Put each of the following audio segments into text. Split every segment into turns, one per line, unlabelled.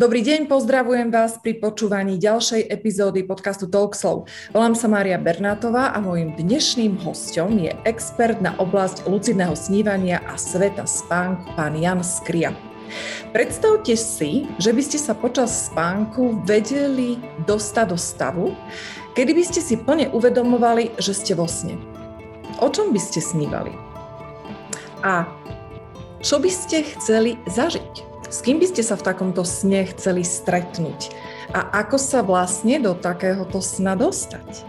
Dobrý deň, pozdravujem vás pri počúvaní ďalšej epizódy podcastu Talkslow. Volám sa Mária Bernátová a môjim dnešným hostom je expert na oblasť lucidného snívania a sveta spánku, pán Jan Skria. Predstavte si, že by ste sa počas spánku vedeli dostať do stavu, kedy by ste si plne uvedomovali, že ste vo sne. O čom by ste snívali? A čo by ste chceli zažiť? S kým by ste sa v takomto sne chceli stretnúť? A ako sa vlastne do takéhoto sna dostať?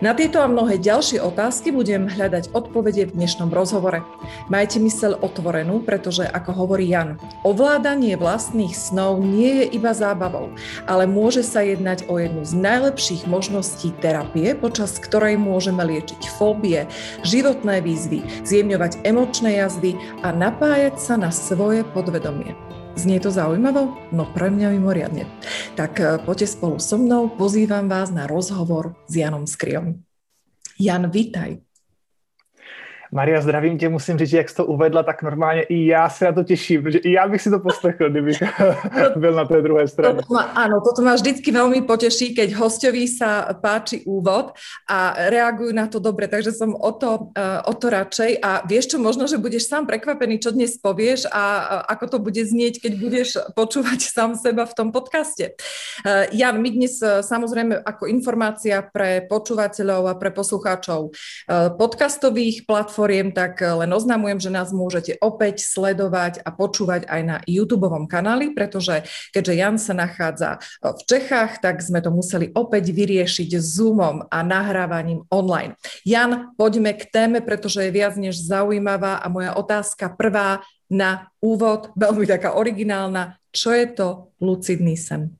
Na tieto a mnohé ďalšie otázky budem hľadať odpovede v dnešnom rozhovore. Majte mysel otvorenú, pretože, ako hovorí Jan, ovládanie vlastných snov nie je iba zábavou, ale môže sa jednať o jednu z najlepších možností terapie, počas ktorej môžeme liečiť fóbie, životné výzvy, zjemňovať emočné jazdy a napájať sa na svoje podvedomie. Znie to zaujímavo? No pre mňa mimoriadne. Tak eh, poďte spolu so mnou, pozývam vás na rozhovor s Janom Skriom. Jan, vítaj.
Maria, zdravím tě, musím říct, jak jsi to uvedla, tak normálně i já se na to těším, protože i já bych si to poslechl, kdybych byl na té druhé straně.
Toto ma, áno, toto ma vždycky veľmi poteší, keď hostovi sa páči úvod a reagujú na to dobre, takže som o to, uh, o to radšej a vieš čo, možno, že budeš sám prekvapený, čo dnes povieš a ako to bude znieť, keď budeš počúvať sám seba v tom podcaste. Uh, Jan, my dnes uh, samozrejme ako informácia pre počúvateľov a pre poslucháčov podcastových platform platformiem, tak len oznamujem, že nás môžete opäť sledovať a počúvať aj na YouTube kanáli, pretože keďže Jan sa nachádza v Čechách, tak sme to museli opäť vyriešiť Zoomom a nahrávaním online. Jan, poďme k téme, pretože je viac než zaujímavá a moja otázka prvá na úvod, veľmi taká originálna. Čo je to lucidný sen?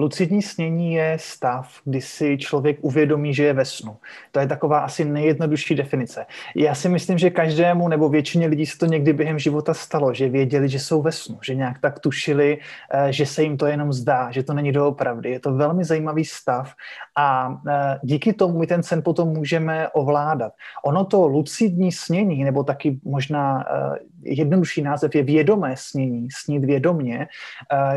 Lucidní snění je stav, kdy si člověk uvědomí, že je ve snu. To je taková asi nejjednodušší definice. Já si myslím, že každému nebo většině lidí se to někdy během života stalo, že věděli, že jsou ve snu, že nějak tak tušili, eh, že se jim to jenom zdá, že to není doopravdy. Je to velmi zajímavý stav a eh, díky tomu my ten sen potom můžeme ovládat. Ono to lucidní snění, nebo taky možná eh, jednodušší název je vědomé snění, snít vědomně,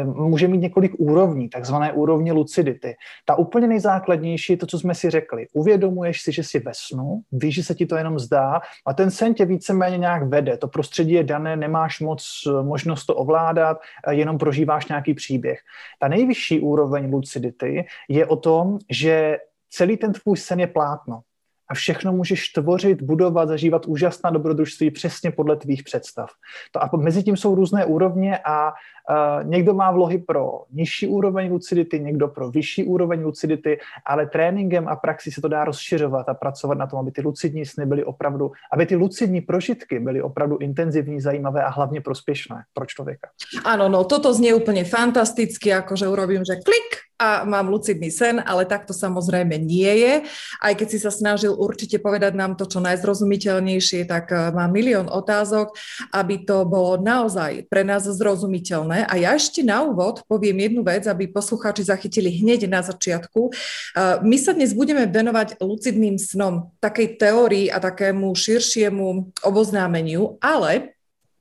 může mít několik úrovní, takzvané úrovni lucidity. Ta úplně nejzákladnější je to, co jsme si řekli. Uvědomuješ si, že jsi ve snu, víš, že se ti to jenom zdá a ten sen tě víceméně nějak vede. To prostředí je dané, nemáš moc eh, možnost to ovládat, eh, jenom prožíváš nějaký příběh. Ta nejvyšší úroveň lucidity je o tom, že celý ten tvůj sen je plátno a všechno můžeš tvořit, budovat, zažívat úžasná dobrodružství přesně podle tvých představ. To a mezi tím jsou různé úrovně a uh, někdo má vlohy pro nižší úroveň lucidity, někdo pro vyšší úroveň lucidity, ale tréninkem a praxi se to dá rozšiřovat a pracovat na tom, aby ty lucidní sny byly opravdu, aby ty lucidní prožitky byly opravdu intenzivní, zajímavé a hlavně prospěšné pro člověka.
Ano, no toto znie úplně fantasticky, jakože urobím, že klik a mám lucidný sen, ale tak to samozrejme nie je. Aj keď si sa snažil určite povedať nám to čo najzrozumiteľnejšie, tak eh, mám milión otázok, aby to bolo naozaj pre nás zrozumiteľné. A ja ešte na úvod poviem jednu vec, aby poslucháči zachytili hneď na začiatku. Eh, my sa dnes budeme venovať lucidným snom, takej teórii a takému širšiemu oboznámeniu, ale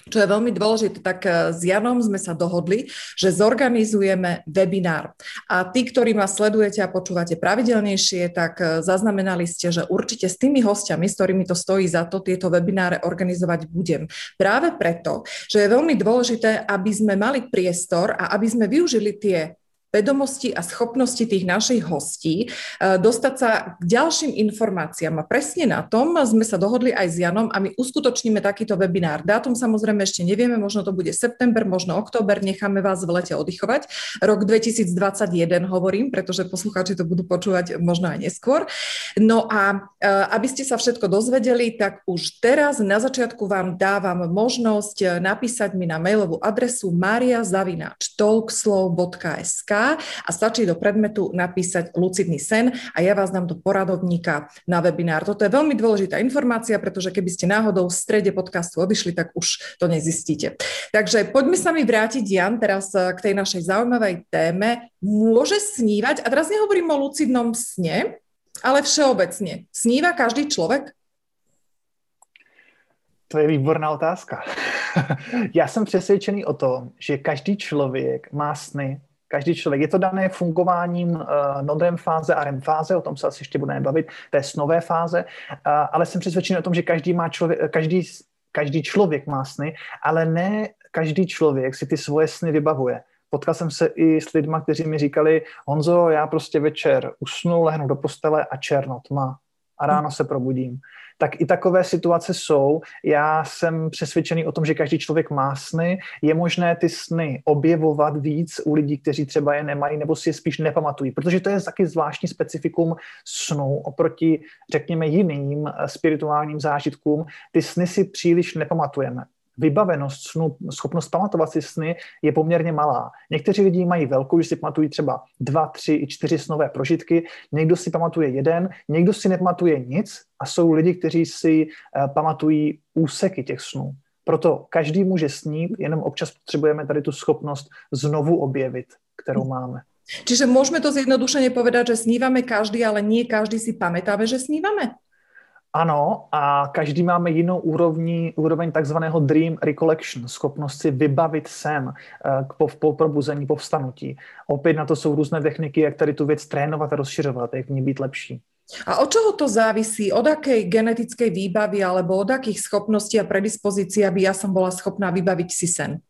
čo je veľmi dôležité, tak eh, s Janom sme sa dohodli, že zorganizujeme webinár. A tí, ktorí ma sledujete a počúvate pravidelnejšie, tak eh, zaznamenali ste, že určite s tými hostiami, s ktorými to stojí za to, tieto webináre organizovať budem. Práve preto, že je veľmi dôležité, aby sme mali priestor a aby sme využili tie vedomosti a schopnosti tých našich hostí, e, dostať sa k ďalším informáciám. A presne na tom sme sa dohodli aj s Janom a my uskutočníme takýto webinár. Dátum samozrejme ešte nevieme, možno to bude september, možno október, necháme vás v lete oddychovať. Rok 2021 hovorím, pretože poslucháči to budú počúvať možno aj neskôr. No a e, aby ste sa všetko dozvedeli, tak už teraz na začiatku vám dávam možnosť napísať mi na mailovú adresu a stačí do predmetu napísať lucidný sen a ja vás dám do poradovníka na webinár. Toto je veľmi dôležitá informácia, pretože keby ste náhodou v strede podcastu odišli, tak už to nezistíte. Takže poďme sa mi vrátiť, Jan, teraz eh, k tej našej zaujímavej téme. Môže snívať, a teraz nehovorím o lucidnom sne, ale všeobecne. Sníva každý človek?
To je výborná otázka. Já jsem přesvědčený o tom, že každý člověk má sny. Každý člověk. Je to dané fungováním uh, non fáze a REM fáze, o tom se asi ještě budeme bavit, té snové fáze, uh, ale jsem přesvědčený o tom, že každý, má člověk, každý, každý člověk má sny, ale ne každý člověk si ty svoje sny vybavuje. Potkal jsem se i s lidmi, kteří mi říkali, Honzo, já prostě večer usnu, lehnu do postele a černo tma a ráno se probudím tak i takové situace jsou. Já jsem přesvědčený o tom, že každý člověk má sny. Je možné ty sny objevovat víc u lidí, kteří třeba je nemají nebo si je spíš nepamatují, protože to je taky zvláštní specifikum snů oproti, řekněme, jiným spirituálním zážitkům. Ty sny si příliš nepamatujeme vybavenost snu, schopnost pamatovat si sny je poměrně malá. Někteří lidi mají velkou, že si pamatují třeba dva, tři i čtyři snové prožitky, někdo si pamatuje jeden, někdo si nepamatuje nic a jsou lidi, kteří si uh, pamatují úseky těch snů. Proto každý může snít, jenom občas potřebujeme tady tu schopnost znovu objevit, kterou máme.
Čiže můžeme to zjednodušeně povedat, že sníváme každý, ale nie každý si pamätáme, že sníváme?
Ano, a každý máme jinou úrovni, úroveň takzvaného dream recollection, schopnost si vybavit sen eh, po, po probuzení, po vstanutí. Opět na to jsou různé techniky, jak tady tu věc trénovat a rozšiřovat, jak v ní být lepší.
A od čoho to závisí? Od akej genetickej výbavy alebo od akých schopností a predispozícií, aby ja som bola schopná vybaviť si sen?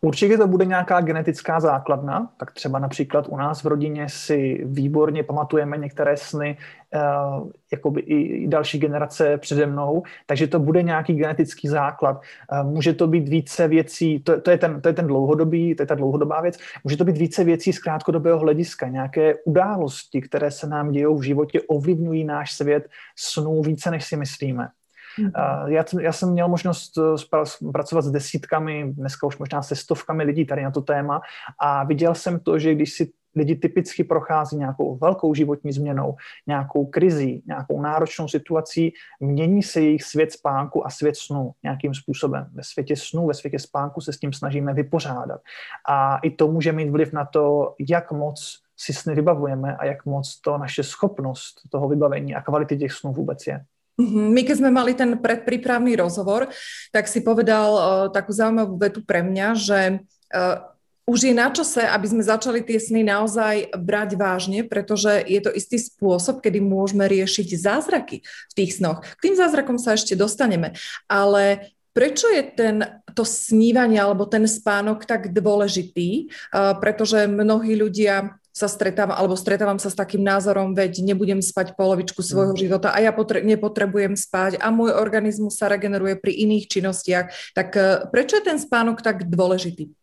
Určitě to bude nějaká genetická základna, tak třeba například u nás v rodině si výborně pamatujeme některé sny uh, jakoby i další generace přede mnou, takže to bude nějaký genetický základ. Uh, může to být více věcí, to, to, je ten, to je ten dlouhodobý, to je ta dlouhodobá věc, může to být více věcí z krátkodobého hlediska, nějaké události, které se nám dějou v životě, ovlivňují náš svět snů více, než si myslíme. Mm-hmm. Já, já jsem měl možnost eh, pracovat s desítkami, dneska už možná se stovkami lidí tady na to téma a viděl jsem to, že když si lidi typicky prochází nějakou velkou životní změnou, nějakou krizí, nějakou náročnou situací, mění se jejich svět spánku a svět snu nějakým způsobem. Ve světě snu, ve světě spánku se s tím snažíme vypořádat. A i to může mít vliv na to, jak moc si sny vybavujeme a jak moc to naše schopnost toho vybavení a kvality těch snů vůbec je.
Mhm. My, keď sme mali ten predprípravný rozhovor, tak si povedal uh, takú zaujímavú vetu pre mňa, že uh, už je na čase, aby sme začali tie sny naozaj brať vážne, pretože je to istý spôsob, kedy môžeme riešiť zázraky v tých snoch. K tým zázrakom sa ešte dostaneme, ale prečo je ten, to snívanie alebo ten spánok tak dôležitý? Uh, pretože mnohí ľudia sa stretávam, alebo stretávam sa s takým názorom, veď nebudem spať polovičku svojho mm. života a ja potre- nepotrebujem spať a môj organizmus sa regeneruje pri iných činnostiach. Tak eh, prečo je ten spánok tak dôležitý?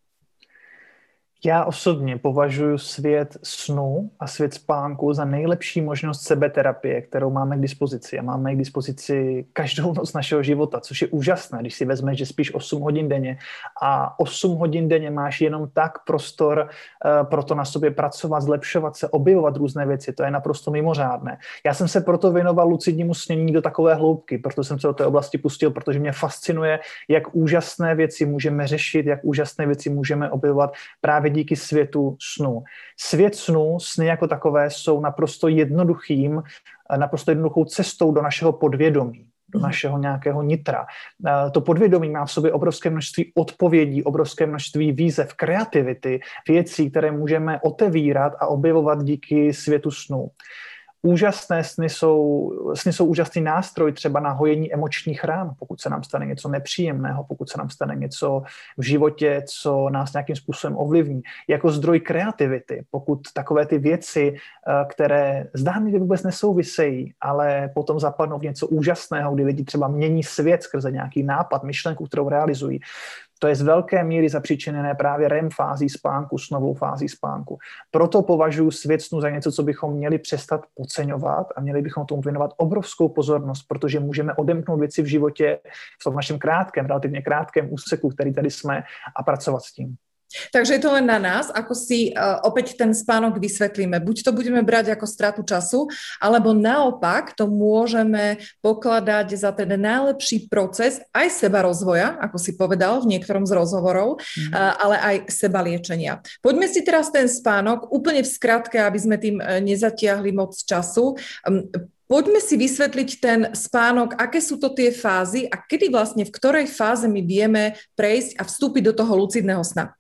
Já osobně považuji svět snu a svět spánku za nejlepší možnost sebeterapie, kterou máme k dispozici. A máme k dispozici každou noc našeho života, což je úžasné, když si vezmeš, že spíš 8 hodin denně a 8 hodin denně máš jenom tak prostor uh, pro to na sobě pracovat, zlepšovat se, objevovat různé věci. To je naprosto mimořádné. Já jsem se proto věnoval lucidnímu snění do takové hloubky, proto jsem se do té oblasti pustil, protože mě fascinuje, jak úžasné věci můžeme řešit, jak úžasné věci můžeme objevovat právě díky světu snu. Svět snu, sny jako takové, jsou naprosto jednoduchým, naprosto jednoduchou cestou do našeho podvědomí do mhm. našeho nějakého nitra. To podvědomí má v sobě obrovské množství odpovědí, obrovské množství výzev, kreativity, věcí, které můžeme otevírat a objevovat díky světu snu úžasné sny jsou, sny jsou úžasný nástroj třeba na hojení emočních rán, pokud se nám stane něco nepříjemného, pokud se nám stane něco v životě, co nás nějakým způsobem ovlivní. Jako zdroj kreativity, pokud takové ty věci, eh, které zdánlivě vůbec nesouvisejí, ale potom zapadnou v něco úžasného, kdy lidi třeba mění svět skrze nějaký nápad, myšlenku, kterou realizují, to je z velké míry zapříčiněné právě REM fází spánku, snovou fází spánku. Proto považuji svět snu za něco, co bychom měli přestat podceňovat a měli bychom tomu věnovat obrovskou pozornost, protože můžeme odemknout věci v životě v tom našem krátkém, relativně krátkém úseku, který tady jsme a pracovat s tím.
Takže je to len na nás, ako si uh, opäť ten spánok vysvetlíme. Buď to budeme brať ako stratu času, alebo naopak to môžeme pokladať za ten najlepší proces aj seba rozvoja, ako si povedal v niektorom z rozhovorov, mm. uh, ale aj seba liečenia. Poďme si teraz ten spánok úplne v skratke, aby sme tým uh, nezatiahli moc času. Um, Poďme si vysvetliť ten spánok, aké sú to tie fázy a kedy vlastne v ktorej fáze my vieme prejsť a vstúpiť do toho lucidného sna.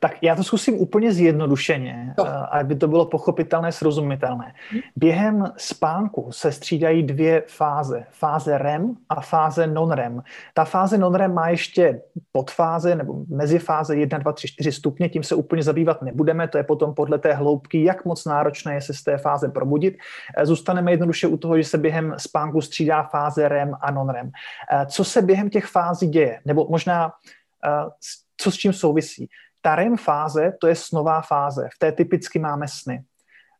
Tak já to zkusím úplně zjednodušeně, no. aby to bylo pochopitelné, srozumitelné. Během spánku se střídají dvě fáze. Fáze REM a fáze non-REM. Ta fáze non-REM má ještě podfáze nebo mezifáze 1, 2, 3, 4 stupně, tím se úplně zabývat nebudeme, to je potom podle té hloubky, jak moc náročné je se z té fáze probudit. E, zůstaneme jednoduše u toho, že se během spánku střídá fáze REM a non-REM. E, co se během těch fází děje? Nebo možná co s čím souvisí? Ta REM fáze, to je snová fáze. V té typicky máme sny.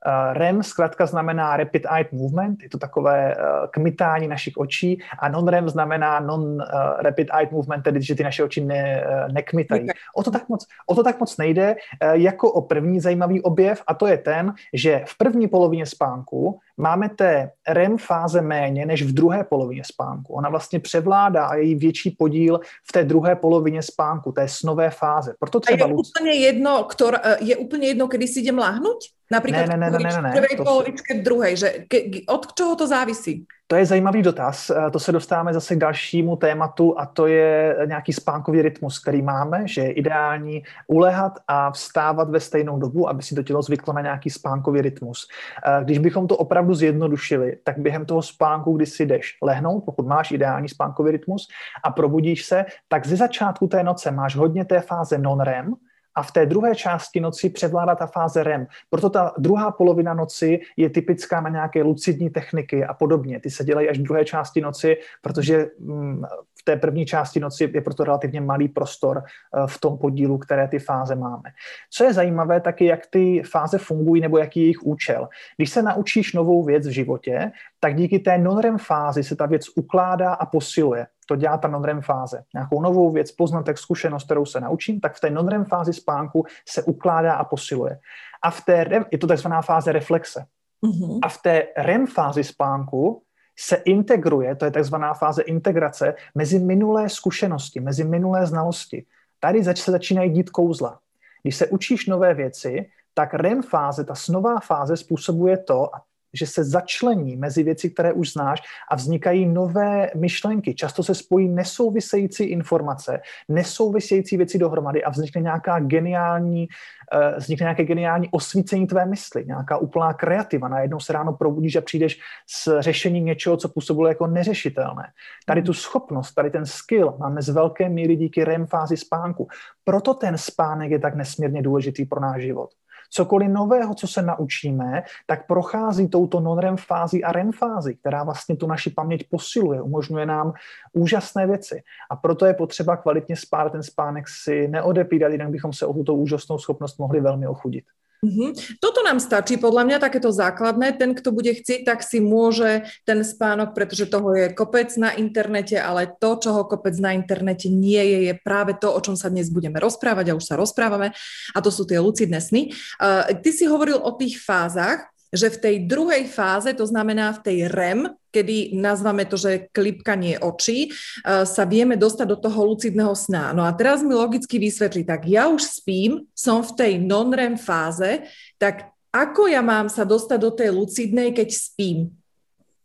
Uh, REM zkrátka znamená Rapid Eye Movement, je to takové uh, kmitání našich očí a non-REM znamená non-Rapid uh, Eye Movement, tedy že ty naše oči ne, nekmitají. O to, tak moc, o to tak moc nejde, jako o první zajímavý objev a to je ten, že v první polovině spánku máme té REM fáze méně než v druhé polovině spánku. Ona vlastně převládá a její větší podíl v té druhé polovině spánku, té snové fáze. Proto třeba
a je úplně jedno, ktor, je úplně jedno, kdy si jdem láhnout? Například
ne, ne, ne, ne, ne, ne.
v prvej polovičke, v druhé, že ke, od čeho to závisí?
To je zajímavý dotaz. Eh, to se dostáváme zase k dalšímu tématu a to je nějaký spánkový rytmus, který máme, že je ideální ulehat a vstávat ve stejnou dobu, aby si to tělo zvyklo na nějaký spánkový rytmus. Eh, když bychom to opravdu zjednodušili, tak během toho spánku, kdy si jdeš lehnout, pokud máš ideální spánkový rytmus a probudíš se, tak ze začátku té noce máš hodně té fáze non-REM, a v té druhé části noci převládá ta fáze REM. Proto ta druhá polovina noci je typická na nějaké lucidní techniky a podobně. Ty se dělají až v druhé části noci, protože mm, v té první části noci je proto relativně malý prostor eh, v tom podílu, které ty fáze máme. Co je zajímavé, tak je, jak ty fáze fungují nebo jaký je jejich účel. Když se naučíš novou věc v životě, tak díky té non-REM fázi se ta věc ukládá a posiluje to dělá ta non-REM fáze. Nějakou novou věc, poznatek, zkušenost, kterou se naučím, tak v té non-REM fázi spánku se ukládá a posiluje. A v té REM, je to takzvaná fáze reflexe. Mm-hmm. A v té REM fázi spánku se integruje, to je takzvaná fáze integrace, mezi minulé zkušenosti, mezi minulé znalosti. Tady se začínají dít kouzla. Když se učíš nové věci, tak REM fáze, ta snová fáze způsobuje to, a že se začlení mezi věci, které už znáš a vznikají nové myšlenky. Často se spojí nesouvisející informace, nesouvisející věci dohromady a vznikne nějaká geniální, uh, vznikne nějaké geniální osvícení tvé mysli, nějaká úplná kreativa. Najednou se ráno probudíš a přijdeš s řešením něčeho, co působilo jako neřešitelné. Tady tu schopnost, tady ten skill máme z velké míry díky REM fázi spánku. Proto ten spánek je tak nesmírně důležitý pro náš život. Cokoliv nového, co se naučíme, tak prochází touto non-REM fázi a REM fázi, která vlastně tu naši paměť posiluje, umožňuje nám úžasné věci. A proto je potřeba kvalitně spát, ten spánek si neodepídat, jinak bychom se o tuto úžasnou schopnost mohli velmi ochudit.
Mm-hmm. Toto nám stačí, podľa mňa takéto základné. Ten, kto bude chcieť, tak si môže ten spánok, pretože toho je kopec na internete, ale to, čoho kopec na internete nie je, je práve to, o čom sa dnes budeme rozprávať a už sa rozprávame a to sú tie lucidné sny. Uh, ty si hovoril o tých fázach, že v tej druhej fáze, to znamená v tej REM, kedy nazvame to, že klipkanie očí, eh, sa vieme dostať do toho lucidného sna. No a teraz mi logicky vysvetlí, tak ja už spím, som v tej non-REM fáze, tak ako ja mám sa dostať do tej lucidnej, keď spím?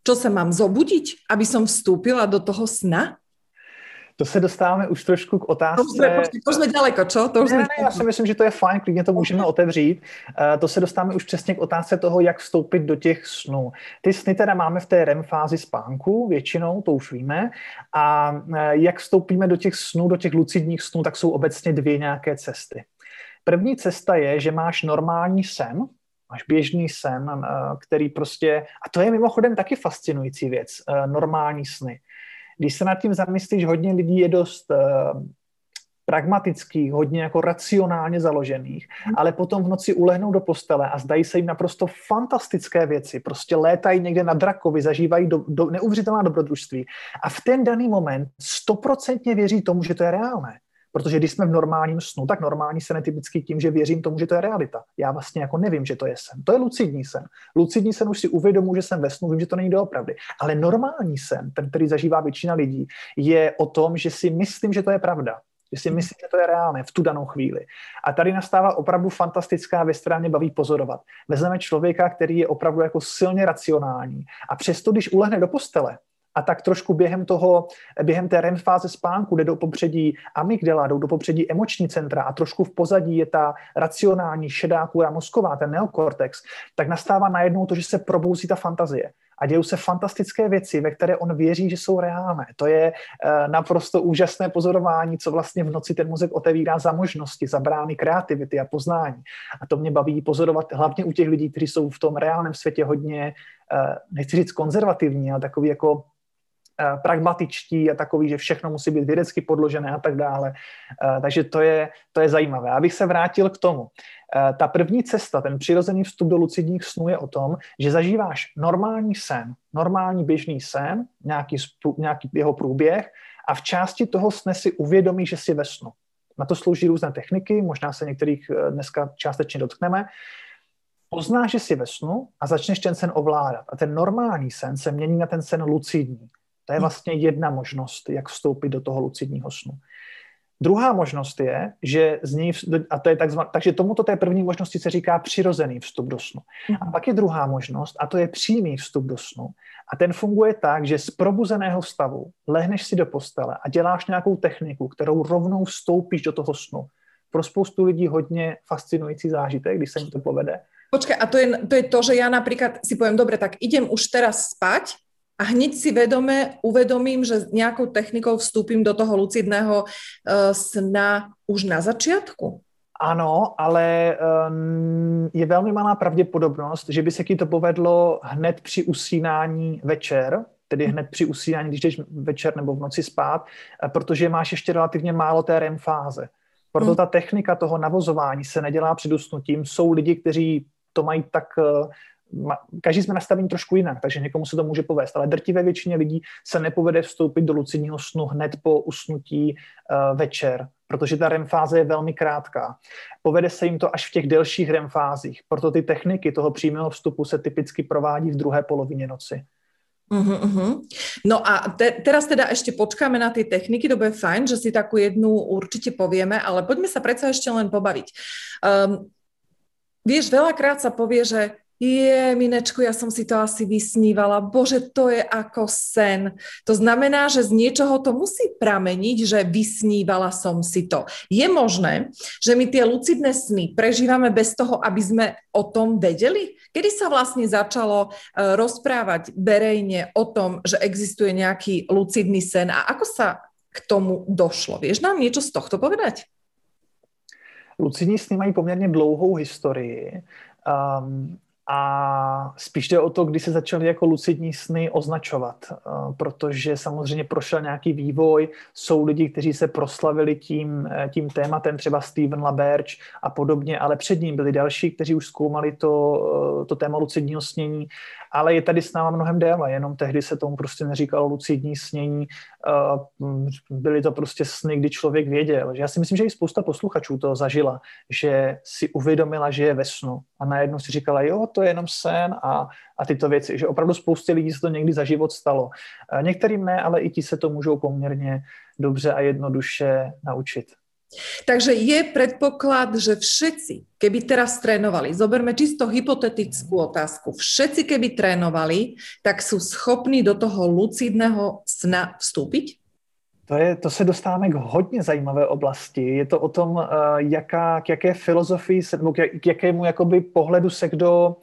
Čo sa mám zobudiť, aby som vstúpila do toho sna?
To se dostáváme už trošku k otázce. To jsme,
to jsme daleko, čo? To už
ne, ne, já si myslím, že to je fajn, klidně to můžeme otevřít. Uh, to se dostáváme už přesně k otázce toho, jak vstoupit do těch snů. Ty sny teda máme v té REM fázi spánku, většinou, to už víme. A uh, jak vstoupíme do těch snů, do těch lucidních snů, tak jsou obecně dvě nějaké cesty. První cesta je, že máš normální sen, máš běžný sen, uh, který prostě, a to je mimochodem taky fascinující věc, normální sny když se nad tím zamyslíš, hodně lidí je dost uh, pragmatických, hodně jako racionálně založených, hmm. ale potom v noci ulehnou do postele a zdají se jim naprosto fantastické věci. Prostě létají někde na drakovi, zažívají do, do, neuvěřitelná dobrodružství a v ten daný moment stoprocentně věří tomu, že to je reálné. Protože když jsme v normálním snu, tak normální sen je typicky tím, že věřím tomu, že to je realita. Já vlastně jako nevím, že to je sen. To je lucidní sen. Lucidní sen už si uvědomuji, že jsem ve snu, vím, že to není doopravdy. Ale normální sen, ten, který zažívá většina lidí, je o tom, že si myslím, že to je pravda že si hmm. myslí, že to je reálné v tu danou chvíli. A tady nastává opravdu fantastická věc, která mě baví pozorovat. Vezmeme člověka, který je opravdu jako silně racionální a přesto, když ulehne do postele, a tak trošku během toho, během té REM fáze spánku jde do popředí amygdala, jdou do popředí emoční centra a trošku v pozadí je ta racionální šedá kůra mozková, ten neokortex, tak nastává najednou to, že se probouzí ta fantazie a dějou se fantastické věci, ve které on věří, že jsou reálné. To je uh, naprosto úžasné pozorování, co vlastně v noci ten mozek otevírá za možnosti, za brány kreativity a poznání. A to mě baví pozorovat hlavně u těch lidí, kteří jsou v tom reálném světě hodně, uh, nechci říct konzervativní, ale takový jako Eh, pragmatičtí a takový, že všechno musí být vědecky podložené a tak dále. Eh, takže to je, to je zajímavé. Abych se vrátil k tomu. Eh, ta první cesta, ten přirozený vstup do lucidních snů je o tom, že zažíváš normální sen, normální běžný sen, nějaký, nějaký jeho průběh a v části toho sne si uvědomí, že jsi ve snu. Na to slouží různé techniky, možná se některých dneska částečně dotkneme. Poznáš, že jsi ve snu a začneš ten sen ovládat. A ten normální sen se mění na ten sen lucidní. To je vlastně jedna možnost, jak vstoupit do toho lucidního snu. Druhá možnost je, že z něj, a to je takzvaný, takže tomuto té první možnosti se říká přirozený vstup do snu. A mhm. pak je druhá možnost, a to je přímý vstup do snu. A ten funguje tak, že z probuzeného stavu lehneš si do postele a děláš nějakou techniku, kterou rovnou vstoupíš do toho snu. Pro spoustu lidí hodně fascinující zážitek, když se jim to povede.
Počkej, a to je, to je to, že já například si povím, dobre, tak idem už teraz spať a hneď si vedome uvedomím, že nejakou technikou vstúpim do toho lucidného uh, sna už na začiatku?
Ano, ale um, je velmi malá pravděpodobnost, že by se ti to povedlo hned při usínání večer, tedy hned při usínání, když jdeš večer nebo v noci spát, eh, protože máš ještě relativně málo té REM fáze. Proto hmm. ta technika toho navozování se nedělá před usnutím. Jsou lidi, kteří to mají tak každý jsme nastavení trošku jinak, takže někomu se to může povést, ale drtivé většině lidí se nepovede vstoupit do lucidního snu hned po usnutí uh, večer, protože ta REM fáze je velmi krátká. Povede se jim to až v těch delších REM fázích, proto ty techniky toho přímého vstupu se typicky provádí v druhé polovině noci.
Uh-huh, uh-huh. No a te, teraz teda ešte počkáme na tie techniky, to bude fajn, že si takú jednu určite povieme, ale poďme sa predsa ešte len pobaviť. Um, vieš, veľakrát sa povie, že je, Minečku, ja som si to asi vysnívala. Bože, to je ako sen. To znamená, že z niečoho to musí prameniť, že vysnívala som si to. Je možné, že my tie lucidné sny prežívame bez toho, aby sme o tom vedeli? Kedy sa vlastne začalo uh, rozprávať verejne o tom, že existuje nejaký lucidný sen a ako sa k tomu došlo? Vieš nám niečo z tohto povedať?
Lucidní sny mají poměrně dlouhou historii. Um, a spíš jde o to, kdy se začaly jako lucidní sny označovat, eh, protože samozřejmě prošel nějaký vývoj, jsou lidi, kteří se proslavili tím, eh, tím tématem, třeba Steven LaBerge a podobně, ale před ním byli další, kteří už zkoumali to, eh, to téma lucidního snění ale je tady s náma mnohem déle, jenom tehdy se tomu prostě neříkalo lucidní snění, byly to prostě sny, kdy člověk věděl. Já si myslím, že i spousta posluchačů to zažila, že si uvědomila, že je ve snu a najednou si říkala, jo, to je jenom sen a, a tyto věci, že opravdu spoustě lidí se to někdy za život stalo. Některým ne, ale i ti se to můžou poměrně dobře a jednoduše naučit.
Takže je predpoklad, že všetci, keby teraz trénovali, zoberme čisto hypotetickú otázku, všetci keby trénovali, tak sú schopní do toho lucidného sna vstúpiť?
To, je, to se dostáváme k hodně zajímavé oblasti. Je to o tom, uh, jaká, k jaké filozofii, nebo k, k jakému jakoby pohledu se kdo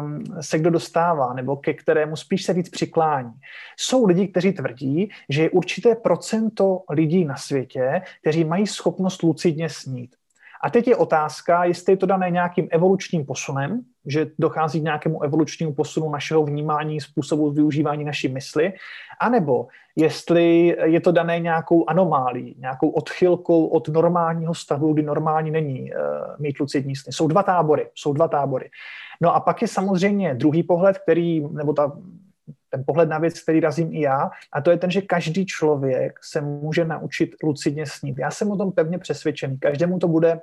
um, se kdo dostává, nebo ke kterému spíš se víc přiklání. Jsou lidi, kteří tvrdí, že je určité procento lidí na světě, kteří mají schopnost lucidně snít. A teď je otázka, jestli je to dané nějakým evolučním posunem, že dochází k nějakému evolučnímu posunu našeho vnímání, způsobu využívání naší mysli, anebo jestli je to dané nějakou anomálí, nějakou odchylkou od normálního stavu, kdy normální není uh, mít lucidní sny. Jsou dva tábory, jsou dva tábory. No a pak je samozřejmě druhý pohled, který, nebo ta, ten pohled na věc, který razím i já, a to je ten, že každý člověk se může naučit lucidně snít. Já jsem o tom pevně přesvědčený. Každému to bude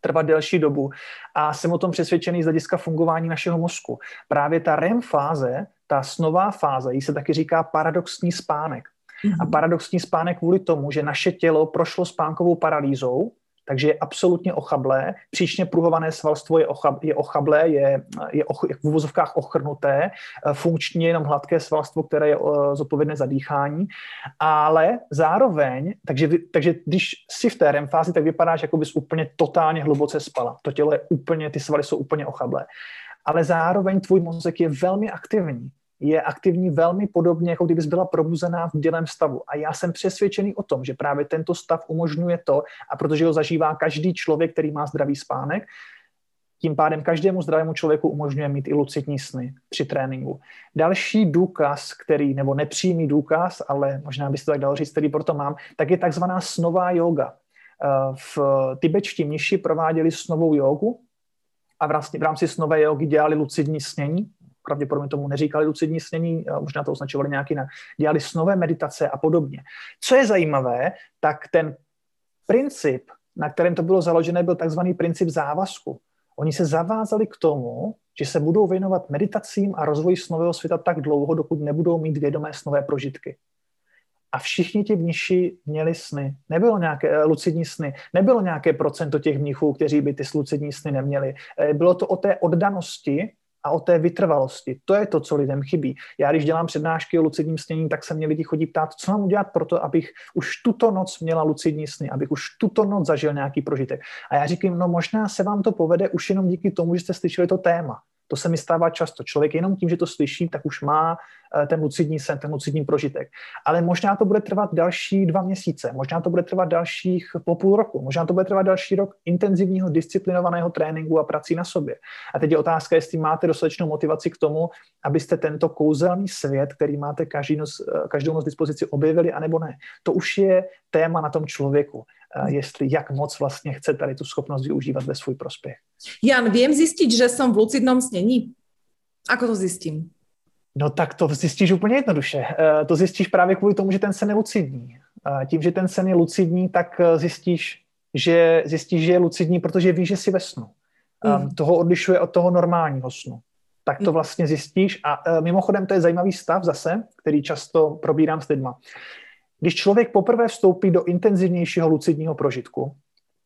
trvat delší dobu a jsem o tom přesvědčený z hlediska fungování našeho mozku. Právě ta REM fáze, ta snová fáze, jí se taky říká paradoxní spánek. A mhm. paradoxní spánek kvůli tomu, že naše tělo prošlo spánkovou paralýzou, takže je absolutně ochablé. Příčně pruhované svalstvo je, ochab, je ochablé, je, je, och, v uvozovkách ochrnuté, eh, funkčně jenom hladké svalstvo, které je uh, zodpovědné za dýchání, ale zároveň, takže, takže když jsi v té REM fázi, tak vypadáš, jako bys úplně totálně hluboce spala. To tělo je úplně, ty svaly jsou úplně ochablé. Ale zároveň tvůj mozek je velmi aktivní je aktivní velmi podobně, jako kdybys byla probuzená v dělém stavu. A já jsem přesvědčený o tom, že právě tento stav umožňuje to, a protože ho zažívá každý člověk, který má zdravý spánek, tím pádem každému zdravému člověku umožňuje mít i lucidní sny při tréninku. Další důkaz, který, nebo nepřímý důkaz, ale možná byste tak dalo říct, který proto mám, tak je takzvaná snová yoga. Eh, v tibetští mniši prováděli snovou jogu a v rámci snové jogy dělali lucidní snění, pravděpodobně tomu neříkali lucidní snění, možná to označovali nějak jinak, dělali snové meditace a podobně. Co je zajímavé, tak ten princip, na kterém to bylo založené, byl takzvaný princip závazku. Oni se zavázali k tomu, že se budou věnovat meditacím a rozvoji snového světa tak dlouho, dokud nebudou mít vědomé snové prožitky. A všichni ti mniši měli sny. Nebylo nějaké eh, lucidní sny. Nebylo nějaké procento těch mnichů, kteří by ty lucidní sny neměli. Eh, bylo to o té oddanosti a o té vytrvalosti. To je to, co lidem chybí. Já, když dělám přednášky o lucidním snění, tak se mě lidi chodí ptát, co mám udělat pro to, abych už tuto noc měla lucidní sny, abych už tuto noc zažil nějaký prožitek. A já říkám, no možná se vám to povede už jenom díky tomu, že jste slyšeli to téma. To se mi stává často. Člověk jenom tím, že to slyší, tak už má ten lucidní sen, ten lucidní prožitek. Ale možná to bude trvat další dva měsíce, možná to bude trvat dalších po půl roku, možná to bude trvat další rok intenzivního, disciplinovaného tréninku a prací na sobě. A teď je otázka, jestli máte dostatečnou motivaci k tomu, abyste tento kouzelný svět, který máte každý noc, eh, každou noc dispozici, objevili, anebo ne. To už je téma na tom člověku jestli jak moc vlastně chce tady tu schopnost využívat ve svůj prospěch.
Jan, vím zjistit, že jsem v lucidnom snění? Ako to zjistím?
No tak to zjistíš úplně jednoduše. Eh, to zjistíš právě kvůli tomu, že ten sen je lucidní. Tím, že ten sen je lucidní, tak eh, zjistíš, že, zjistíš, že je lucidní, protože víš, že jsi ve snu. Mm. Toho odlišuje od toho normálního snu. Tak to mm. vlastně zjistíš. A eh, mimochodem to je zajímavý stav zase, který často probírám s lidma. Když člověk poprvé vstoupí do intenzivnějšího lucidního prožitku,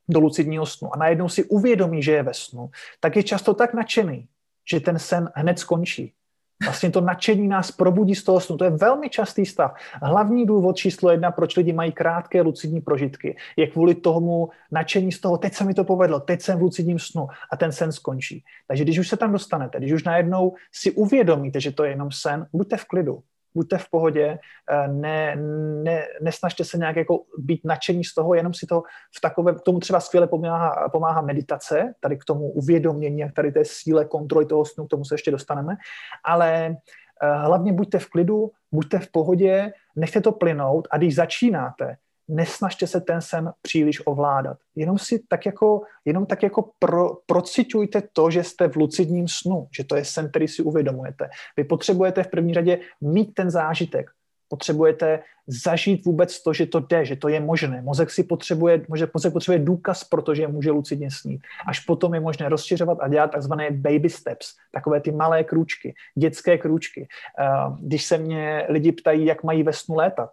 do lucidního snu a najednou si uvědomí, že je ve snu, tak je často tak nadšený, že ten sen hned skončí. Vlastně to nadšení nás probudí z toho snu. To je velmi častý stav. Hlavní důvod číslo jedna, proč lidi mají krátké lucidní prožitky, je kvůli tomu nadšení z toho, teď se mi to povedlo, teď jsem v lucidním snu a ten sen skončí. Takže když už se tam dostanete, když už najednou si uvědomíte, že to je jenom sen, buďte v klidu buďte v pohodě, eh, ne, ne, nesnažte se nějak jako být nadšení z toho, jenom si to v takové, k tomu třeba skvěle pomáhá, pomáhá meditace, tady k tomu uvědomění a tady té síle kontroly toho snu, k tomu se ještě dostaneme, ale eh, hlavně buďte v klidu, buďte v pohodě, nechte to plynout a když začínáte, nesnažte se ten sen příliš ovládat. Jenom si tak jako, jenom tak jako pro, procitujte to, že jste v lucidním snu, že to je sen, který si uvědomujete. Vy potřebujete v první řadě mít ten zážitek. Potřebujete zažít vůbec to, že to jde, že to je možné. Mozek si potřebuje, mozek potřebuje důkaz, protože může lucidně snít. Až potom je možné rozšiřovat a dělat takzvané baby steps, takové ty malé krůčky, dětské krůčky. Eh, když se mě lidi ptají, jak mají ve snu létat,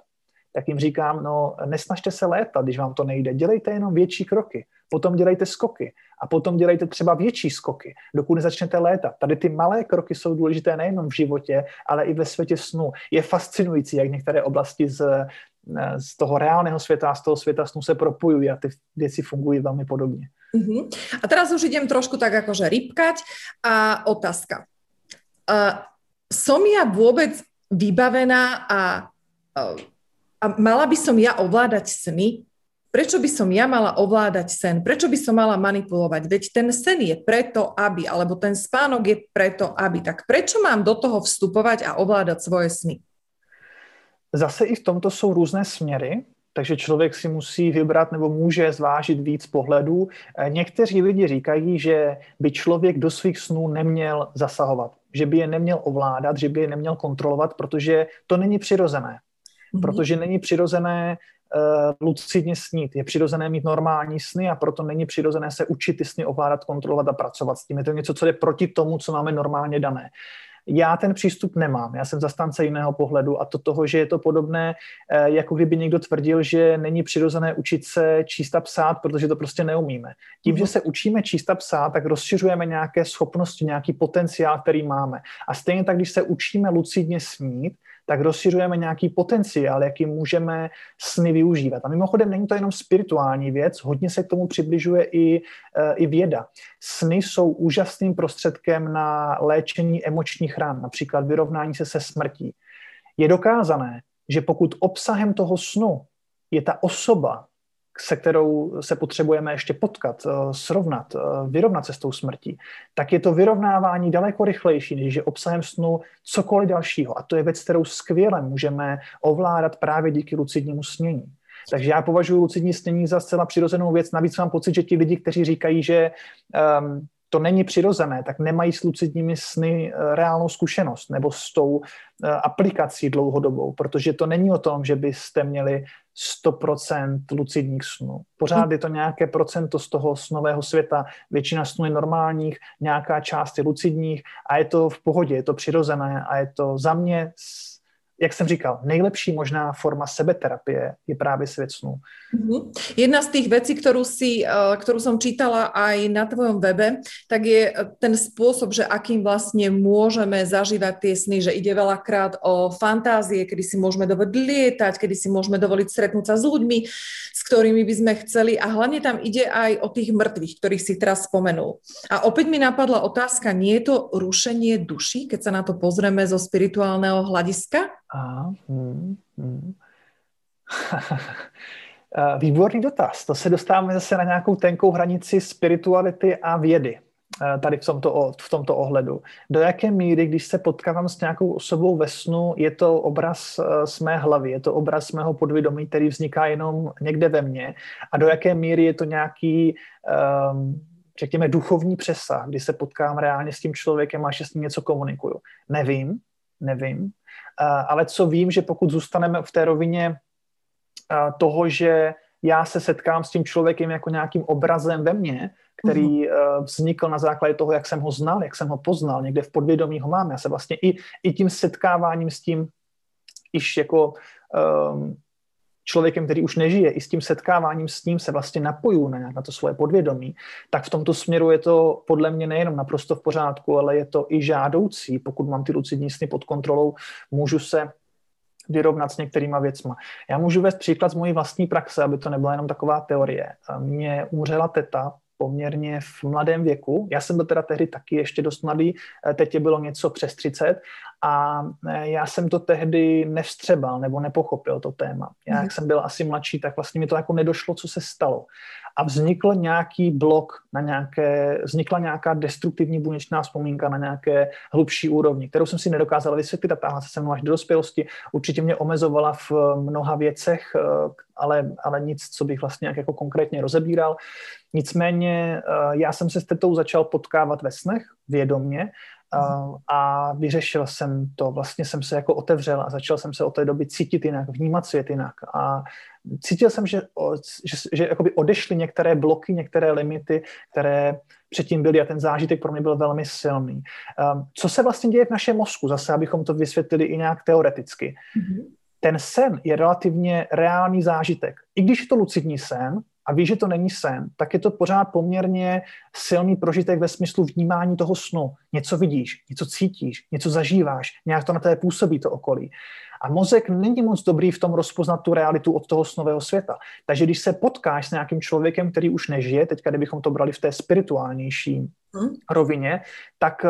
tak jim říkám, no nesnažte se létat, když vám to nejde, dělejte jenom větší kroky, potom dělejte skoky a potom dělejte třeba větší skoky, dokud nezačnete létat. Tady ty malé kroky jsou důležité nejenom v životě, ale i ve světě snu. Je fascinující, jak některé oblasti z, z toho reálného světa a z toho světa snu se propojují a ty věci fungují velmi podobně.
Uh-huh. A teraz už idem trošku tak akože rybkať a otázka. Uh, som ja vôbec vybavená a uh, a mala by som ja ovládať sny? Prečo by som ja mala ovládať sen? Prečo by som mala manipulovať? Veď ten sen je preto, aby, alebo ten spánok je preto, aby. Tak prečo mám do toho vstupovať a ovládať svoje sny?
Zase i v tomto jsou různé směry, takže člověk si musí vybrat nebo může zvážit víc pohledů. Eh, někteří lidi říkají, že by člověk do svých snů neměl zasahovat, že by je neměl ovládat, že by je neměl kontrolovat, protože to není přirozené. Mhm. protože není přirozené uh, lucidně snít. Je přirozené mít normální sny a proto není přirozené se učit ty sny ovládat, kontrolovat a pracovat s tím. Je to něco, co jde proti tomu, co máme normálně dané. Já ten přístup nemám, já jsem zastánce jiného pohledu a to toho, že je to podobné, eh, jako kdyby někdo tvrdil, že není přirozené učit se číst a psát, protože to prostě neumíme. Tím, že mhm. se učíme číst a psát, tak rozšiřujeme nějaké schopnosti, nějaký potenciál, který máme. A stejně tak, když se učíme lucidně snít, tak rozšiřujeme nějaký potenciál, jaký můžeme sny využívat. A mimochodem není to jenom spirituální věc, hodně se k tomu přibližuje i, eh, i věda. Sny jsou úžasným prostředkem na léčení emočních ran, například vyrovnání se se smrtí. Je dokázané, že pokud obsahem toho snu je ta osoba, se kterou se potřebujeme ještě potkat, eh, srovnat, eh, vyrovnat se s tou smrtí, tak je to vyrovnávání daleko rychlejší, než je obsahem snu cokoliv dalšího. A to je věc, kterou skvěle můžeme ovládat právě díky lucidnímu snění. Takže já považuji lucidní snění za zcela přirozenou věc. Navíc mám pocit, že ti lidi, kteří říkají, že um, to není přirozené, tak nemají s lucidními sny eh, reálnou zkušenost nebo s tou eh, aplikací dlouhodobou, protože to není o tom, že byste měli 100% lucidních snů. Pořád je to nějaké procento z toho snového světa, většina snů je normálních, nějaká část je lucidních a je to v pohodě, je to přirozené a je to za mě jak jsem říkal, nejlepší možná forma sebeterapie je právě svět snů.
Mm-hmm. Jedna z těch věcí, kterou, si, eh, kterou jsem čítala aj na tvojom webe, tak je ten způsob, že akým vlastně můžeme zažívat ty sny, že ide veľakrát o fantázie, kedy si můžeme dovoliť lietať, kedy si můžeme dovoliť stretnúť sa s ľuďmi, s ktorými by chceli a hlavně tam ide aj o tých mŕtvych, ktorých si teraz spomenul. A opäť mi napadla otázka, nie je to rušenie duší, keď sa na to pozrieme zo spirituálneho hľadiska? A, hmm, hmm.
Výborný dotaz. To se dostáváme zase na nějakou tenkou hranici spirituality a vědy eh, tady v tomto, v tomto ohledu. Do jaké míry, když se potkávám s nějakou osobou ve snu, je to obraz eh, z mé hlavy, je to obraz z mého podvědomí, který vzniká jenom někde ve mně a do jaké míry je to nějaký, um, řekněme, duchovní přesah, kdy se potkám reálně s tím člověkem a že s ním něco komunikuju. Nevím, nevím, ale co vím, že pokud zůstaneme v té rovině toho, že já se setkám s tím člověkem jako nějakým obrazem ve mně, který mm-hmm. vznikl na základě toho, jak jsem ho znal, jak jsem ho poznal, někde v podvědomí ho mám. Já se vlastně i, i tím setkáváním s tím, iž jako um, člověkem, který už nežije, i s tím setkáváním s ním se vlastně napoju na, na to svoje podvědomí, tak v tomto směru je to podle mě nejenom naprosto v pořádku, ale je to i žádoucí. Pokud mám ty lucidní sny pod kontrolou, můžu se vyrovnat s některýma věcma. Já můžu vést příklad z mojí vlastní praxe, aby to nebyla jenom taková teorie. Mně umřela teta poměrně v mladém věku. Já jsem byl teda tehdy taky ještě dost mladý, teď je bylo něco přes 30 a eh, já jsem to tehdy nevstřebal nebo nepochopil to téma. Já, jak mhm. jsem byl asi mladší, tak vlastně mi to jako nedošlo, co se stalo. A vznikl nějaký blok na nějaké, vznikla nějaká destruktivní buněčná vzpomínka na nějaké hlubší úrovni, kterou jsem si nedokázal vysvětlit a táhla se se mnou až do dospělosti. Určitě mě omezovala v mnoha věcech, eh, ale, ale nic, co bych vlastně nějak jako konkrétně rozebíral. Nicméně já jsem se s tetou začal potkávat ve snech vědomně a vyřešil jsem to. Vlastně jsem se jako otevřel a začal jsem se od té doby cítit jinak, vnímat svět jinak. A cítil jsem, že, že, že jakoby odešly některé bloky, některé limity, které předtím byly a ten zážitek pro mě byl velmi silný. Co se vlastně děje v našem mozku? Zase, abychom to vysvětlili i nějak teoreticky. Mm-hmm. Ten sen je relativně reálný zážitek. I když je to lucidní sen, a víš, že to není sen, tak je to pořád poměrně silný prožitek ve smyslu vnímání toho snu. Něco vidíš, něco cítíš, něco zažíváš, nějak to na té působí to okolí. A mozek není moc dobrý v tom rozpoznat tu realitu od toho snového světa. Takže když se potkáš s nějakým člověkem, který už nežije, teďka kdybychom to brali v té spirituálnější hmm. rovině, tak eh,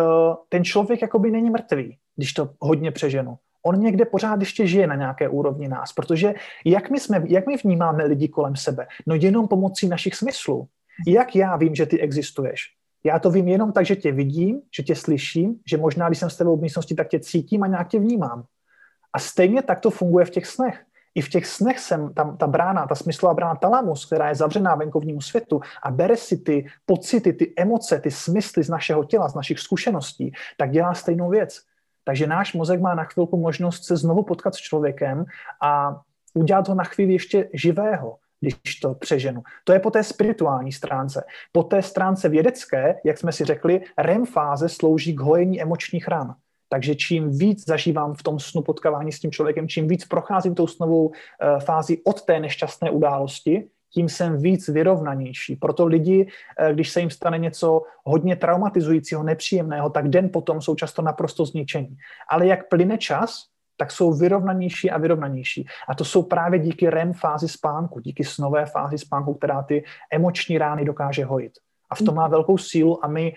ten člověk jakoby není mrtvý, když to hodně přeženu on někde pořád ještě žije na nějaké úrovni nás, protože jak my, jsme, jak my vnímáme lidi kolem sebe? No jenom pomocí našich smyslů. Jak já vím, že ty existuješ? Já to vím jenom tak, že tě vidím, že tě slyším, že možná, když jsem s tebou v místnosti, tak tě cítím a nějak tě vnímám. A stejně tak to funguje v těch snech. I v těch snech jsem tam ta brána, ta smyslová brána talamus, která je zavřená venkovnímu světu a bere si ty pocity, ty emoce, ty smysly z našeho těla, z našich zkušeností, tak dělá stejnou věc. Takže náš mozek má na chvilku možnost se znovu potkat s člověkem a udělat ho na chvíli ještě živého, když to přeženu. To je po té spirituální stránce. Po té stránce vědecké, jak jsme si řekli, REM fáze slouží k hojení emočních ran. Takže čím víc zažívám v tom snu potkávání s tím člověkem, čím víc procházím tou snovou uh, fázi od té nešťastné události, tím jsem víc vyrovnanější. Proto lidi, uh, když se jim stane něco hodně traumatizujícího, nepříjemného, tak den potom jsou často naprosto zničení. Ale jak plyne čas, tak jsou vyrovnanější a vyrovnanější. A to jsou právě díky REM fázi spánku, díky snové fázi spánku, která ty emoční rány dokáže hojit. A v tom má velkou sílu a my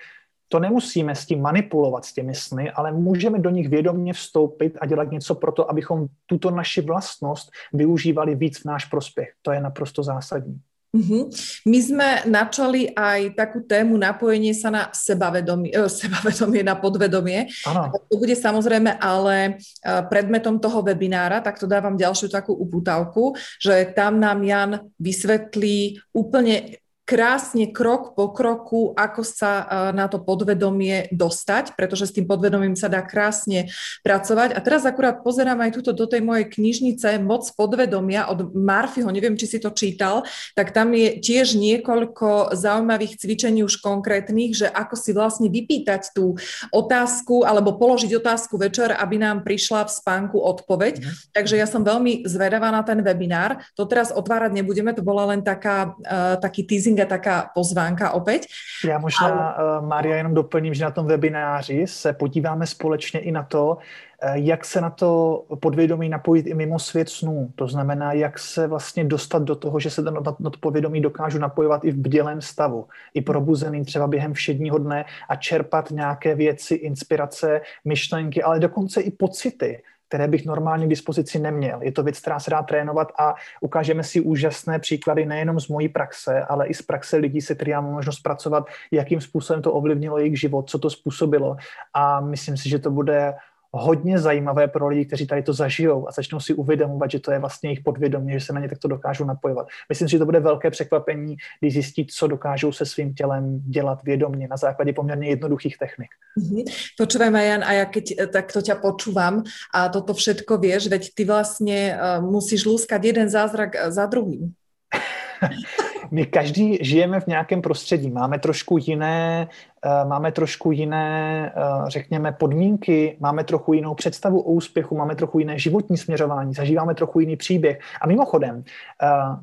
to nemusíme s tím manipulovat, s těmi sny, ale můžeme do nich vědomě vstoupit a dělat něco pro to, abychom tuto naši vlastnost využívali víc v náš prospěch. To je naprosto zásadní.
Uh-huh. My sme načali aj takú tému napojenie sa na sebavedomie, eh, sebavedomie na podvedomie. Ano. To bude samozrejme ale eh, predmetom toho webinára, tak to dávam ďalšiu takú uputavku, že tam nám Jan vysvetlí úplne krásne krok po kroku, ako sa e, na to podvedomie dostať, pretože s tým podvedomím sa dá krásne pracovať. A teraz akurát pozerám aj túto do tej mojej knižnice Moc podvedomia od Marfiho, neviem, či si to čítal, tak tam je tiež niekoľko zaujímavých cvičení už konkrétnych, že ako si vlastne vypýtať tú otázku alebo položiť otázku večer, aby nám prišla v spánku odpoveď. Mm. Takže ja som veľmi zvedavá na ten webinár. To teraz otvárať nebudeme, to bola len taká, uh, taký teasing je taká pozvánka opět.
Já možná, Ale... uh, Maria, jenom doplním, že na tom webináři se podíváme společně i na to, uh, jak se na to podvědomí napojit i mimo svět snů. To znamená, jak se vlastně dostat do toho, že se na to podvědomí dokážu napojovat i v bdělém stavu, i probuzený třeba během všedního dne a čerpat nějaké věci, inspirace, myšlenky, ale dokonce i pocity které bych normálně k dispozici neměl. Je to věc, která se dá trénovat a ukážeme si úžasné příklady nejenom z mojí praxe, ale i z praxe lidí, se kterými mám možnost pracovat, jakým způsobem to ovlivnilo jejich život, co to způsobilo. A myslím si, že to bude hodně zajímavé pro lidi, kteří tady to zažijou a začnou si uvědomovat, že to je vlastně jejich podvědomí, že se na ně takto dokážou napojovat. Myslím si, že to bude velké překvapení, když zjistí, co dokážou se svým tělem dělat vědomně na základě poměrně jednoduchých technik.
Mm-hmm. Počúvaj, Jan, a ja keď eh, takto ťa počúvam a toto všetko vieš, veď ty vlastně musíš lúskať jeden zázrak eh, za druhým.
My každý žijeme v nějakém prostředí, máme trošku jiné, uh, máme trošku jiné, uh, řekněme, podmínky, máme trochu jinou představu o úspěchu, máme trochu jiné životní směřování, zažíváme trochu jiný příběh. A mimochodem, uh,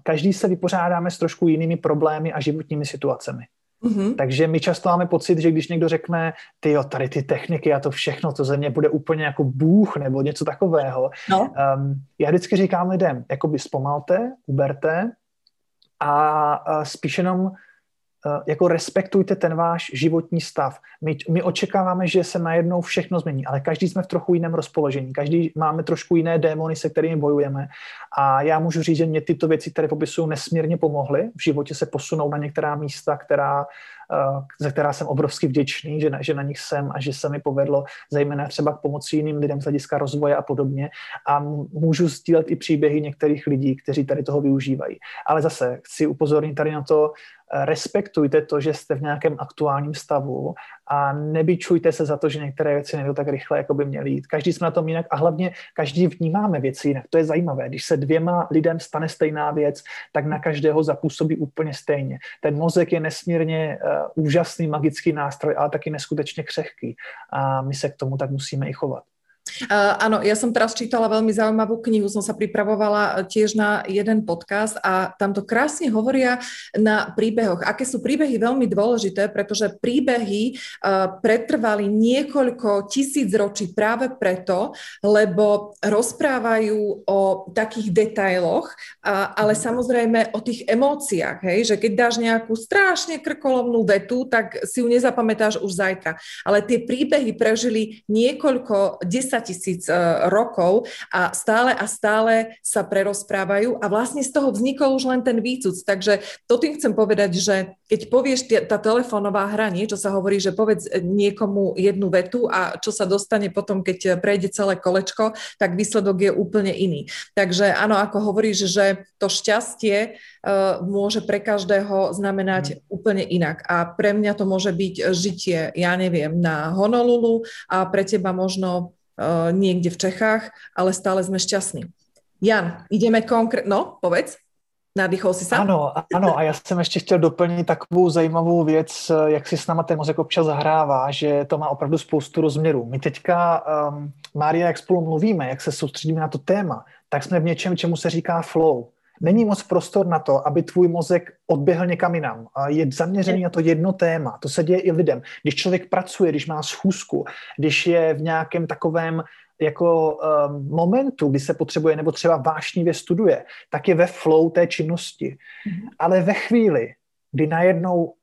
každý se vypořádáme s trošku jinými problémy a životními situacemi. Mm-hmm. Takže my často máme pocit, že když někdo řekne, ty jo, tady ty techniky a to všechno, to ze mě bude úplně jako bůh nebo něco takového. No. Um, já vždycky říkám lidem, jakoby zpomalte, uberte, a spíš jenom jako respektujte ten váš životní stav. My, my očekáváme, že se najednou všechno změní, ale každý jsme v trochu jiném rozpoložení, každý máme trošku jiné démony, se kterými bojujeme a já můžu říct, že mě tyto věci, které popisují, nesmírně pomohly v životě se posunout na některá místa, která za která jsem obrovsky vděčný, že na, že na nich jsem a že se mi povedlo zejména třeba k pomoci jiným lidem z hlediska rozvoje a podobně. A můžu sdílet i příběhy některých lidí, kteří tady toho využívají. Ale zase chci upozornit tady na to, respektujte to, že jste v nějakém aktuálním stavu a nebyčujte se za to, že některé věci nejdou tak rychle, jako by měly jít. Každý jsme na tom jinak a hlavně každý vnímáme věci jinak. To je zajímavé. Když se dvěma lidem stane stejná věc, tak na každého zapůsobí úplně stejně. Ten mozek je nesmírně uh, úžasný magický nástroj, ale taky neskutečně křehký. A my se k tomu tak musíme i chovat.
Uh, áno, ja som teraz čítala veľmi zaujímavú knihu, som sa pripravovala tiež na jeden podcast a tam to krásne hovoria na príbehoch. Aké sú príbehy veľmi dôležité, pretože príbehy uh, pretrvali niekoľko tisíc ročí práve preto, lebo rozprávajú o takých detailoch, uh, ale samozrejme o tých emóciách, hej, že keď dáš nejakú strašne krkolovnú vetu, tak si ju nezapamätáš už zajtra. Ale tie príbehy prežili niekoľko 10 10 tisíc e, rokov a stále a stále sa prerozprávajú a vlastne z toho vznikol už len ten výcud. Takže to tým chcem povedať, že keď povieš tá telefónová hra, niečo sa hovorí, že povedz niekomu jednu vetu a čo sa dostane potom, keď prejde celé kolečko, tak výsledok je úplne iný. Takže áno, ako hovoríš, že to šťastie uh, môže pre každého znamenať mm. úplne inak. A pre mňa to môže byť žitie, ja neviem, na Honolulu a pre teba možno niekde v Čechách, ale stále sme šťastní. Jan, ideme konkrétne, no, povedz. Nadýchol si?
Ano, ano, a já jsem ještě chtěl doplnit takovou zajímavou věc, jak si s náma ten mozek občas zahrává, že to má opravdu spoustu rozměrů. My teďka, um, Mária, jak spolu mluvíme, jak se soustředíme na to téma, tak jsme v něčem, čemu se říká flow. Není moc prostor na to, aby tvůj mozek odběhl někam jinam. Je zaměřený na to jedno téma. To se děje i lidem. Když člověk pracuje, když má schůzku, když je v nějakém takovém jako um, momentu, kdy se potřebuje nebo třeba vášnivě studuje, tak je ve flow té činnosti. Mm-hmm. Ale ve chvíli, kdy najednou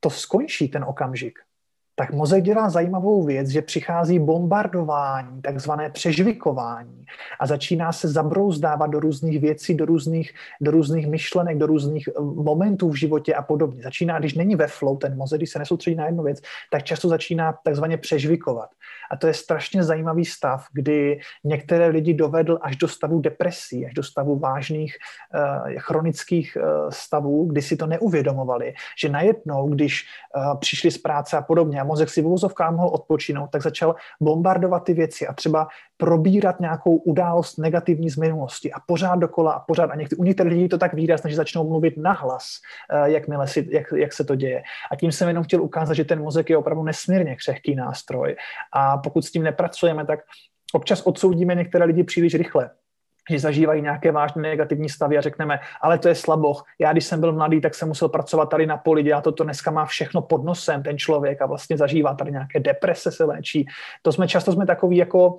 to skončí ten okamžik, tak mozek dělá zajímavou věc, že přichází bombardování, takzvané přežvikování a začíná se zabrouzdávat do různých věcí, do různých, do různých myšlenek, do různých eh, momentů v životě a podobně. Začíná, když není ve flow ten mozek, když se nesoustředí na jednu věc, tak často začíná takzvaně přežvikovat. A to je strašně zajímavý stav, kdy některé lidi dovedl až do stavu depresí, až do stavu vážných uh, chronických uh, stavů, kdy si to neuvědomovali, že najednou, když uh, přišli z práce a podobně mozek si v úvozovkách mohl odpočinout, tak začal bombardovat ty věci a třeba probírat nějakou událost negativní z minulosti a pořád dokola a pořád. A někdy, u některých lidí to tak výrazně, že začnou mluvit nahlas, jakmile si, jak, jak se to děje. A tím jsem jenom chtěl ukázat, že ten mozek je opravdu nesmírně křehký nástroj. A pokud s tím nepracujeme, tak občas odsoudíme některé lidi příliš rychle že zažívají nějaké vážné negativní stavy a řekneme, ale to je slaboch. Já, když jsem byl mladý, tak jsem musel pracovat tady na poli, dělá to, to dneska má všechno pod nosem ten člověk a vlastně zažívá tady nějaké deprese se léčí. To jsme často jsme takový jako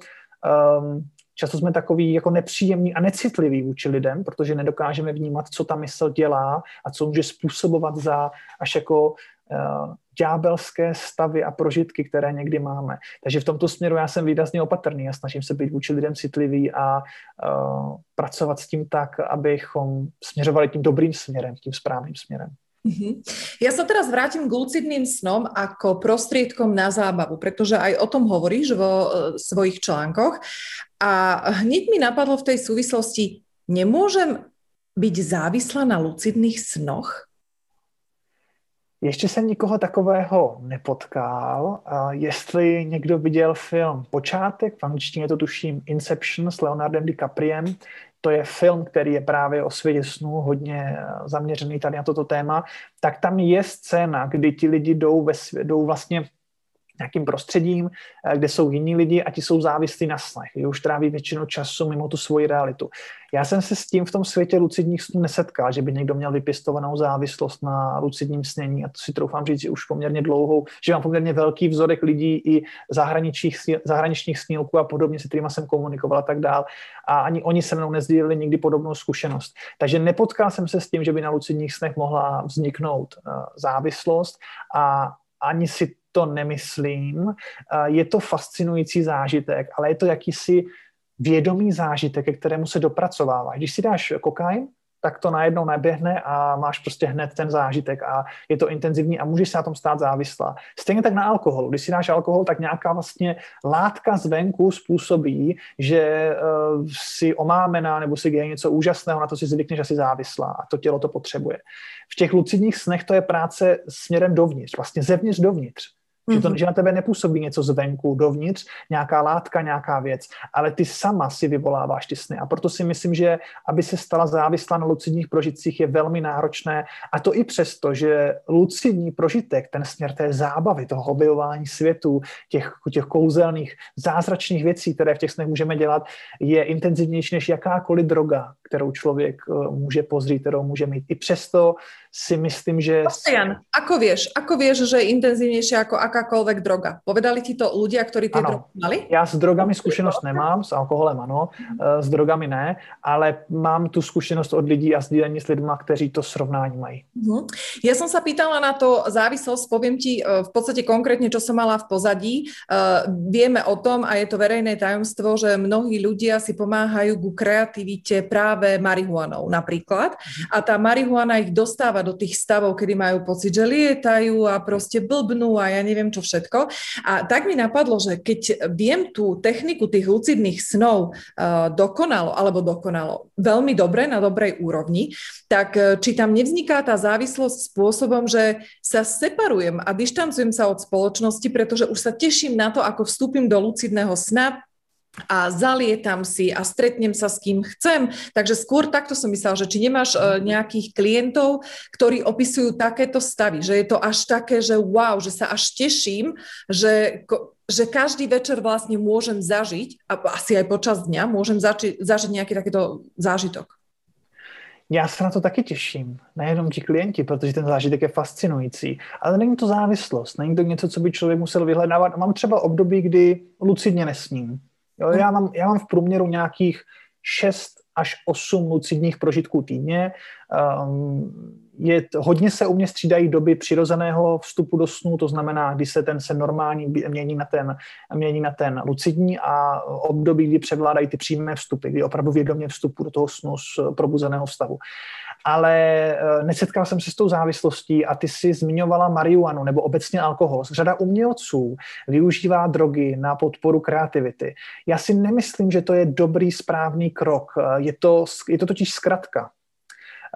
um, často jsme takový jako nepříjemní a necitliví vůči lidem, protože nedokážeme vnímat, co ta mysl dělá a co může způsobovat za až jako uh, ďábelské stavy a prožitky, které někdy máme. Takže v tomto směru já jsem výrazně opatrný a snažím se být vůči lidem citlivý a uh, pracovat s tím tak, abychom směřovali tím dobrým směrem, tím správným směrem.
Uh-huh. Ja sa teraz vrátim k lucidným snom ako prostriedkom na zábavu, pretože aj o tom hovoríš vo uh, svojich článkoch. A hneď mi napadlo v tej súvislosti, nemôžem byť závislá na lucidných snoch?
Ještě jsem nikoho takového nepotkal. Jestli někdo viděl film Počátek, v angličtině to tuším Inception s Leonardem DiCapriem, to je film, který je právě o světě snů hodně eh, zaměřený tady na toto téma, tak tam je scéna, kdy ti lidi jdou, ve svět, jdou vlastně nějakým prostředím, eh, kde jsou jiní lidi a ti jsou závislí na snech. Už tráví většinu času mimo tu svoji realitu. Já jsem se s tím v tom světě lucidních snů nesetkal, že by někdo měl vypěstovanou závislost na lucidním snění a to si troufám říct, že už poměrně dlouhou, že mám poměrně velký vzorek lidí i zahraničních, zahraničních snílků a podobně, se kterými jsem komunikoval a tak dál. A ani oni se mnou nezdíleli nikdy podobnou zkušenost. Takže nepotkal jsem se s tím, že by na lucidních snech mohla vzniknout uh, závislost a ani si to nemyslím. Je to fascinující zážitek, ale je to jakýsi vědomý zážitek, ke kterému se dopracovává. Když si dáš kokain, tak to najednou neběhne a máš prostě hned ten zážitek a je to intenzivní a můžeš se na tom stát závislá. Stejně tak na alkoholu. Když si dáš alkohol, tak nějaká vlastně látka zvenku způsobí, že uh, si omámená nebo si děje něco úžasného, na to si zvykneš, jsi závislá a to tělo to potřebuje. V těch lucidních snech to je práce směrem dovnitř, vlastně zevnitř dovnitř. Že, to, mhm. že na tebe nepůsobí něco zvenku, dovnitř, nějaká látka, nějaká věc, ale ty sama si vyvoláváš ty sny. A proto si myslím, že aby se stala závislá na lucidních prožitcích je velmi náročné. A to i přesto, že lucidní prožitek, ten směr té zábavy, toho objevování světu, těch, těch kouzelných, zázračných věcí, které v těch snech můžeme dělat, je intenzivnější než jakákoliv droga, kterou člověk eh, může pozřít, kterou může mít. I přesto si myslím, že...
Jan, ako vieš, ako vieš, že je intenzívnejšie ako akákoľvek droga? Povedali ti to ľudia, ktorí tie drogy mali?
Já s drogami zkušenost nemám, s alkoholem ano, eh, s drogami ne, ale mám tu zkušenost od lidí a sdílení s lidmi, kteří to srovnání mají.
Uh-huh. Ja som sa pýtala na to závislosť, poviem ti eh, v podstate konkrétne, čo som mala v pozadí. Uh, vieme o tom a je to verejné tajomstvo, že mnohí ľudia si pomáhajú ku kreativite práve marihuanou napríklad. A tá marihuana ich dostáva do tých stavov, kedy majú pocit, že lietajú a proste blbnú a ja neviem čo všetko. A tak mi napadlo, že keď viem tú techniku tých lucidných snov uh, dokonalo, alebo dokonalo veľmi dobre, na dobrej úrovni, tak uh, či tam nevzniká tá závislosť spôsobom, že sa separujem a dištancujem sa od spoločnosti, pretože už sa teším na to, ako vstúpim do lucidného sna, a zalietam si a stretnem sa s kým chcem. Takže skôr takto som myslela, že či nemáš uh, nejakých klientov, ktorí opisujú takéto stavy, že je to až také, že wow, že sa až teším, že, že každý večer vlastne môžem zažiť, a asi aj počas dňa, môžem zaži, zažiť nejaký takýto zážitok.
Já se na to taky těším, nejenom ti klienti, protože ten zážitek je fascinující, ale není to závislost, není to něco, co by člověk musel vyhledávat. Mám třeba období, kdy lucidně nesním, Jo, já, mám, já mám v průměru nějakých 6 až 8 lucidních prožitků týdně. Um, je, hodně se u mě střídají doby přirozeného vstupu do snu, to znamená, kdy se ten se normální mění na ten, mění na ten lucidní a období, kdy převládají ty přímé vstupy, kdy opravdu vědomě vstupu do toho snu z probuzeného stavu ale eh, nesetkal jsem se s tou závislostí a ty si zmiňovala marihuanu nebo obecně alkohol. Řada umělců využívá drogy na podporu kreativity. Já si nemyslím, že to je dobrý, správný krok. Eh, je to, je to totiž zkratka.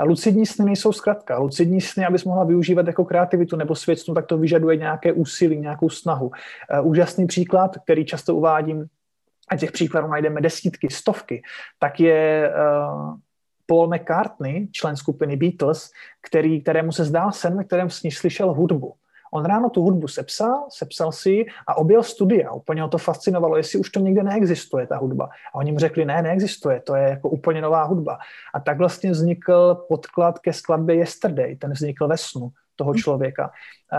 Lucidní sny nejsou zkratka. Lucidní sny, abys mohla využívat jako kreativitu nebo svět snu, tak to vyžaduje nějaké úsilí, nějakou snahu. Eh, úžasný příklad, který často uvádím, a těch příkladů najdeme desítky, stovky, tak je Paul McCartney, člen skupiny Beatles, který, kterému se zdál sen, ve kterém s ní slyšel hudbu. On ráno tu hudbu sepsal, sepsal si a objel studia. Úplně ho to fascinovalo, jestli už to někde neexistuje, ta hudba. A oni mu řekli, ne, neexistuje, to je jako úplně nová hudba. A tak vlastně vznikl podklad ke skladbě Yesterday, ten vznikl ve snu toho hm. člověka.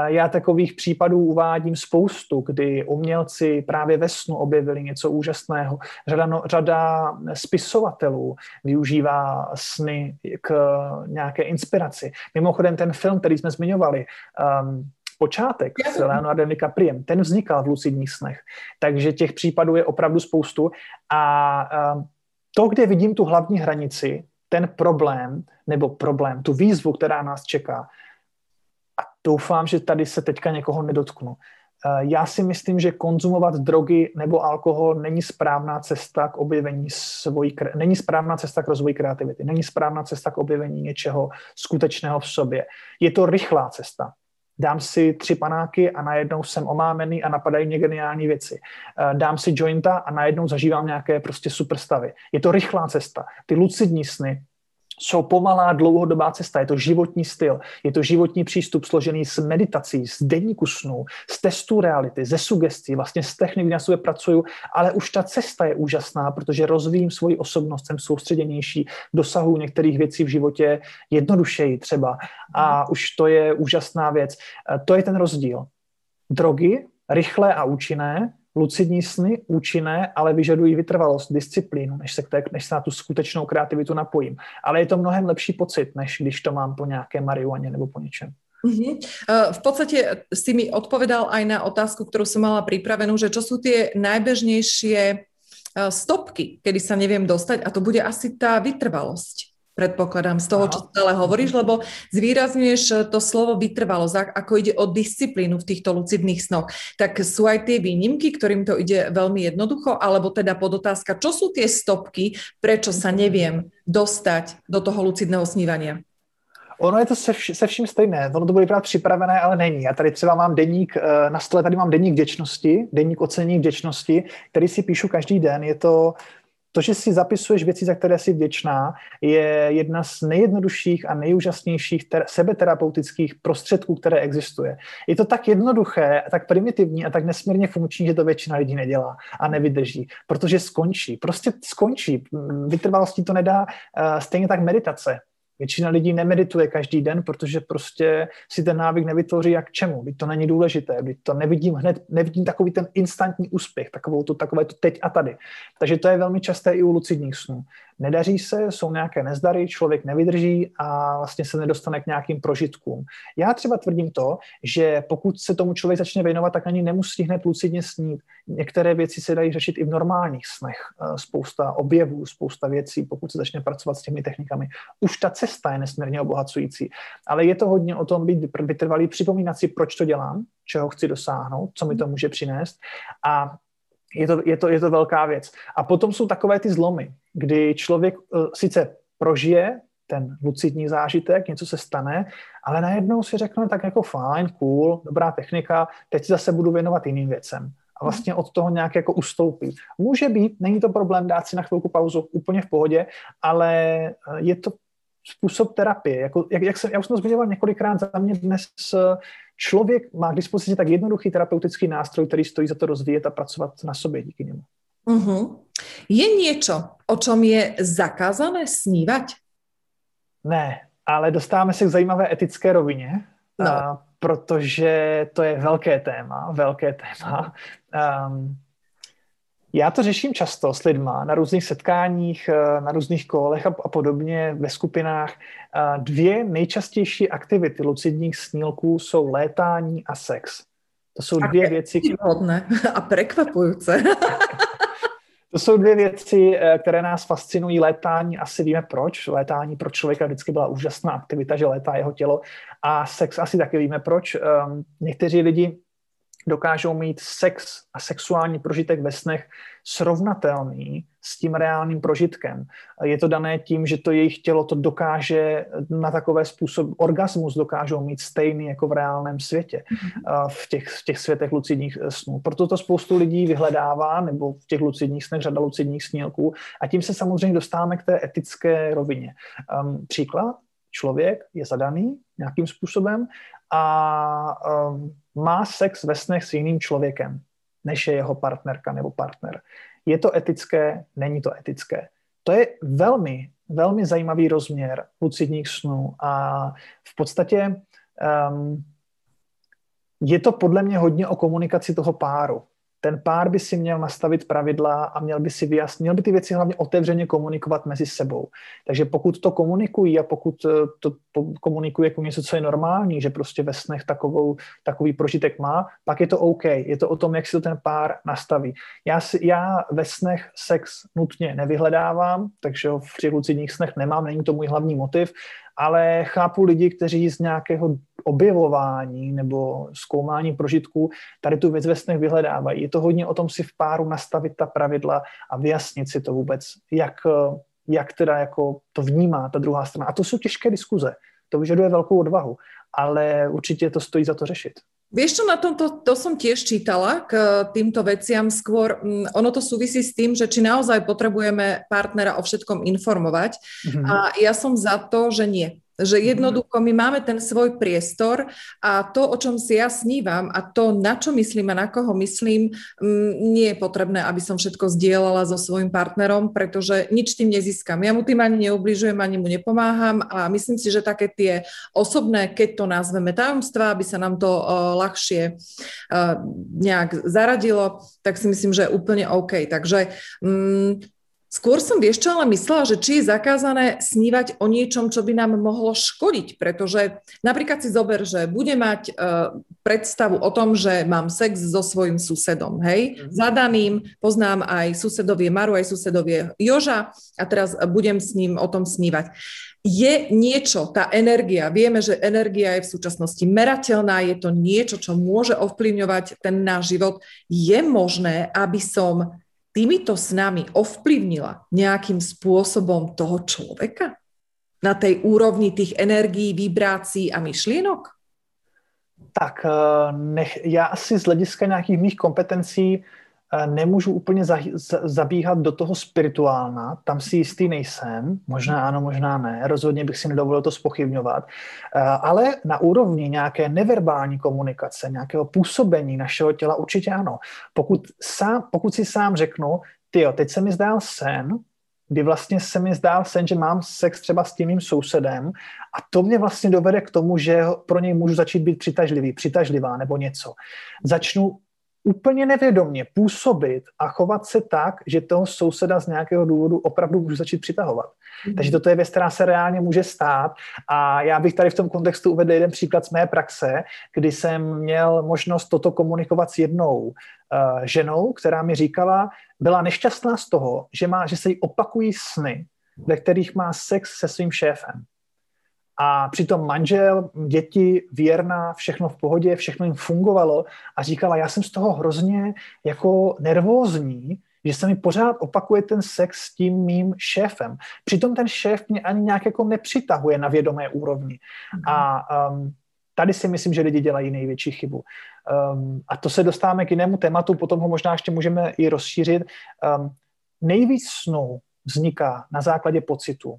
Já takových případů uvádím spoustu, kdy umělci právě ve snu objevili něco úžasného. Řada, no, řada spisovatelů využívá sny k nějaké inspiraci. Mimochodem ten film, který jsme zmiňovali, um, počátek s Leonardem DiCapriem, ten vznikal v lucidních snech. Takže těch případů je opravdu spoustu. A um, to, kde vidím tu hlavní hranici, ten problém, nebo problém, tu výzvu, která nás čeká, doufám, že tady se teďka někoho nedotknu. Eh, já si myslím, že konzumovat drogy nebo alkohol není správná cesta k objevení svojí, není správná cesta k rozvoji kreativity, není správná cesta k objevení něčeho skutečného v sobě. Je to rychlá cesta. Dám si tři panáky a najednou jsem omámený a napadají mě geniální věci. Eh, dám si jointa a najednou zažívám nějaké prostě superstavy. Je to rychlá cesta. Ty lucidní sny jsou pomalá dlouhodobá cesta, je to životní styl, je to životní přístup složený z meditací, z denníku snů, z testů reality, ze sugestí, vlastně z technik, na sobě pracuju, ale už ta cesta je úžasná, protože rozvíjím svoji osobnost, jsem soustředěnější, dosahu některých věcí v životě jednodušeji třeba a už to je úžasná věc. E, to je ten rozdíl. Drogy, rychlé a účinné, lucidní sny účinné, ale vyžadují vytrvalost, disciplínu, než se, té, než se na tu skutečnou kreativitu napojím. Ale je to mnohem lepší pocit, než když to mám po nějaké marihuaně nebo po něčem.
Uh-huh. V podstate si mi odpovedal aj na otázku, ktorú som mala pripravenú, že čo sú tie najbežnejšie e, stopky, kedy sa neviem dostať a to bude asi tá vytrvalosť predpokladám, z toho, čo stále hovoríš, lebo zvýrazňuješ eh, to slovo vytrvalosť, ako ide o disciplínu v týchto lucidných snoch. Tak sú aj tie výnimky, ktorým to ide veľmi jednoducho, alebo teda podotázka, čo sú tie stopky, prečo sa neviem dostať do toho lucidného snívania?
Ono je to se, vš- se vším stejné. Ono to bude vypadat připravené, ale není. Já tady třeba mám deník, eh, na stole tady mám deník vděčnosti, deník ocenění vděčnosti, který si píšu každý den. Je to to, že si zapisuješ věci, za které jsi vděčná, je jedna z nejjednodušších a nejúžasnějších ter- sebeterapeutických prostředků, které existuje. Je to tak jednoduché, tak primitivní a tak nesmírně funkční, že to většina lidí nedělá a nevydrží, protože skončí. Prostě skončí. Vytrvalostí to nedá uh, stejně tak meditace. Většina lidí nemedituje každý den, protože prostě si ten návyk nevytvoří jak čemu. Byť to není důležité, byť to nevidím hned, nevidím takový ten instantní úspěch, takovou to, takové to teď a tady. Takže to je velmi časté i u lucidních snů nedaří se, jsou nějaké nezdary, člověk nevydrží a vlastně se nedostane k nějakým prožitkům. Já třeba tvrdím to, že pokud se tomu člověk začne věnovat, tak ani nemusí hned lucidně snít. Některé věci se dají řešit i v normálních snech. Eh, spousta objevů, spousta věcí, pokud se začne pracovat s těmi technikami. Už ta cesta je nesmírně obohacující. Ale je to hodně o tom být vytrvalý, připomínat si, proč to dělám, čeho chci dosáhnout, co mi to může přinést a je to, je, to, je to velká věc. A potom jsou takové ty zlomy, kdy člověk uh, sice prožije ten lucidní zážitek, něco se stane, ale najednou si řekne tak jako fajn, cool, dobrá technika, teď zase budu věnovat jiným věcem. a vlastně od toho nějak jako ustoupit. Může být, není to problém dát si na chvilku pauzu úplně v pohodě, ale eh, je to způsob terapie. Jako, jak, jak jsem, já už jsem to zmiňoval několikrát, za mě dnes člověk má k dispozici tak jednoduchý terapeutický nástroj, který stojí za to rozvíjet a pracovat na sobě díky němu.
Uh-huh. Je něco, o čom je zakázané snívat?
Ne, ale dostáváme se k zajímavé etické rovině, no. a, protože to je velké téma, velké téma. Um, já to řeším často s lidma na různých setkáních, eh, na různých kolech a, a podobně ve skupinách. Dvě nejčastější aktivity lucidních snílků jsou létání a sex. To jsou dvě věci.
Hodné a prekvapující.
To jsou dvě věci, eh, které nás fascinují. Létání, asi víme proč. Létání pro člověka vždycky byla úžasná aktivita, že létá jeho tělo. A sex asi taky víme proč. Ehm, někteří lidi dokážou mít sex a sexuální prožitek ve snech srovnatelný s tím reálným prožitkem. Je to dané tím, že to jejich tělo to dokáže na takové způsob, orgasmus dokážou mít stejný jako v reálném světě, mhm. v těch, v těch světech lucidních snů. Proto to spoustu lidí vyhledává, nebo v těch lucidních snech řada lucidních snílků a tím se samozřejmě dostáváme k té etické rovině. Um, příklad, člověk je zadaný nějakým způsobem a um, má sex ve snech s jiným člověkem, než je jeho partnerka nebo partner. Je to etické, není to etické. To je velmi, velmi zajímavý rozměr lucidních snů a v podstatě um, je to podle mě hodně o komunikaci toho páru ten pár by si měl nastavit pravidla a měl by si vyjasnit, měl by ty věci hlavně otevřeně komunikovat mezi sebou. Takže pokud to komunikují a pokud eh, to komunikují jako něco, co je normální, že prostě ve snech takovou, takový prožitek má, pak je to OK. Je to o tom, jak si to ten pár nastaví. Já, si, já ve snech sex nutně nevyhledávám, takže v těch lucidních snech nemám, není to můj hlavní motiv, ale chápu lidi, kteří z nějakého objevování nebo zkoumání prožitků tady tu věc ve snech vyhledávají. Je to hodně o tom si v páru nastavit ta pravidla a vyjasnit si to vůbec, jak, jak teda jako to vnímá ta druhá strana. A to jsou těžké diskuze. To vyžaduje velkou odvahu, ale určitě to stojí za to řešit.
Vieš čo, na tomto, to som tiež čítala k týmto veciam skôr, mm, ono to súvisí s tým, že či naozaj potrebujeme partnera o všetkom informovať. Mm-hmm. a ja som za to, že nie že mhm. jednoducho my máme ten svoj priestor a to, o čom si ja snívam a to, na čo myslím a na koho myslím, mm, nie je potrebné, aby som všetko zdieľala so svojím partnerom, pretože nič tým nezískam. Ja mu tým ani neubližujem, ani mu nepomáham a myslím si, že také tie osobné, keď to nazveme tajomstva, aby sa nám to ľahšie nejak zaradilo, tak si myslím, že je úplne OK. Takže um, Skôr som, vieš čo, ale myslela, že či je zakázané snívať o niečom, čo by nám mohlo škodiť, pretože napríklad si zober, že bude mať uh, predstavu o tom, že mám sex so svojím susedom, hej, mm-hmm. zadaným, poznám aj susedovie Maru, aj susedovie Joža a teraz budem s ním o tom snívať. Je niečo, tá energia, vieme, že energia je v súčasnosti merateľná, je to niečo, čo môže ovplyvňovať ten náš život. Je možné, aby som týmito snami ovplyvnila nejakým spôsobom toho človeka? Na tej úrovni tých energií, vibrácií a myšlienok?
Tak eh, nech, já asi z hlediska nějakých mých kompetencí nemůžu úplně zabíhat do toho spirituálna, tam si jistý nejsem, možná ano, možná ne, rozhodně bych si nedovolil to spochybňovat, ale na úrovni nějaké neverbální komunikace, nějakého působení našeho těla určitě ano. Pokud, sám, pokud si sám řeknu, ty teď se mi zdál sen, kdy vlastně se mi zdál sen, že mám sex třeba s tím mým sousedem a to mě vlastně dovede k tomu, že pro něj můžu začít být přitažlivý, přitažlivá nebo něco. Začnu úplně nevědomě působit a chovat se tak, že toho souseda z nějakého důvodu opravdu můžu začít přitahovat. Mm. Takže toto je věc, která se reálně může stát a já bych tady v tom kontextu uvedl jeden příklad z mé praxe, kdy jsem měl možnost toto komunikovat s jednou uh, ženou, která mi říkala, byla nešťastná z toho, že, má, že se jí opakují sny, ve kterých má sex se svým šéfem. A přitom manžel, děti, věrná, všechno v pohodě, všechno jim fungovalo a říkala, já jsem z toho hrozně jako nervózní, že se mi pořád opakuje ten sex s tím mým šéfem. Přitom ten šéf mě ani nějak jako nepřitahuje na vědomé úrovni. A um, Tady si myslím, že lidi dělají největší chybu. Um, a to se dostáváme k jinému tématu, potom ho možná ještě můžeme i rozšířit. Um, nejvíc snů vzniká na základě pocitu.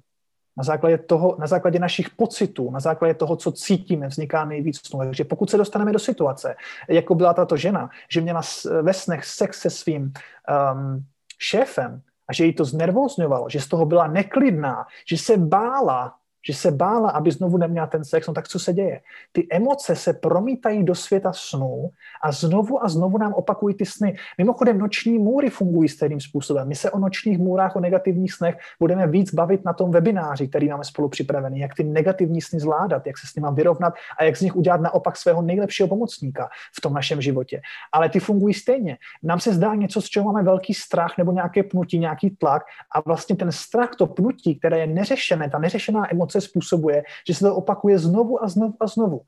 Na základě, toho, na základě našich pocitů, na základě toho, co cítíme, vzniká nejvíc snů. Takže pokud se dostaneme do situace, jako byla tato žena, že měla ve snech sex se svým um, šéfem a že jí to znervozňovalo, že z toho byla neklidná, že se bála, že se bála, aby znovu neměla ten sex, no tak co se děje? Ty emoce se promítají do světa snů a znovu a znovu nám opakují ty sny. Mimochodem, noční můry fungují stejným způsobem. My se o nočních můrách, o negativních snech budeme víc bavit na tom webináři, který máme spolu připravený, jak ty negativní sny zvládat, jak se s nimi vyrovnat a jak z nich udělat naopak svého nejlepšího pomocníka v tom našem životě. Ale ty fungují stejně. Nám se zdá něco, z čeho máme velký strach nebo nějaké pnutí, nějaký tlak a vlastně ten strach, to pnutí, které je neřešené, ta neřešená emoce emoce způsobuje, že se to opakuje znovu a znovu a znovu.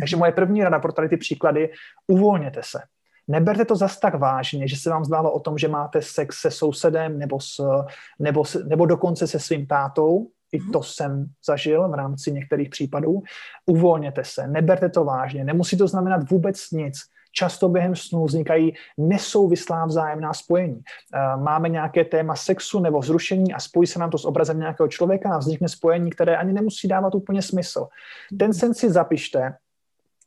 Takže moje první rada pro tady ty příklady, uvolněte se. Neberte to zas tak vážně, že se vám zdálo o tom, že máte sex se sousedem nebo, s, nebo, nebo dokonce se svým tátou. I to jsem zažil v rámci některých případů. Uvolněte se, neberte to vážně. Nemusí to znamenat vůbec nic často během snů vznikají nesouvislá vzájemná spojení. Eh, máme nějaké téma sexu nebo zrušení a spojí se nám to s obrazem nějakého člověka a vznikne spojení, které ani nemusí dávat úplně smysl. Ten sen si zapište,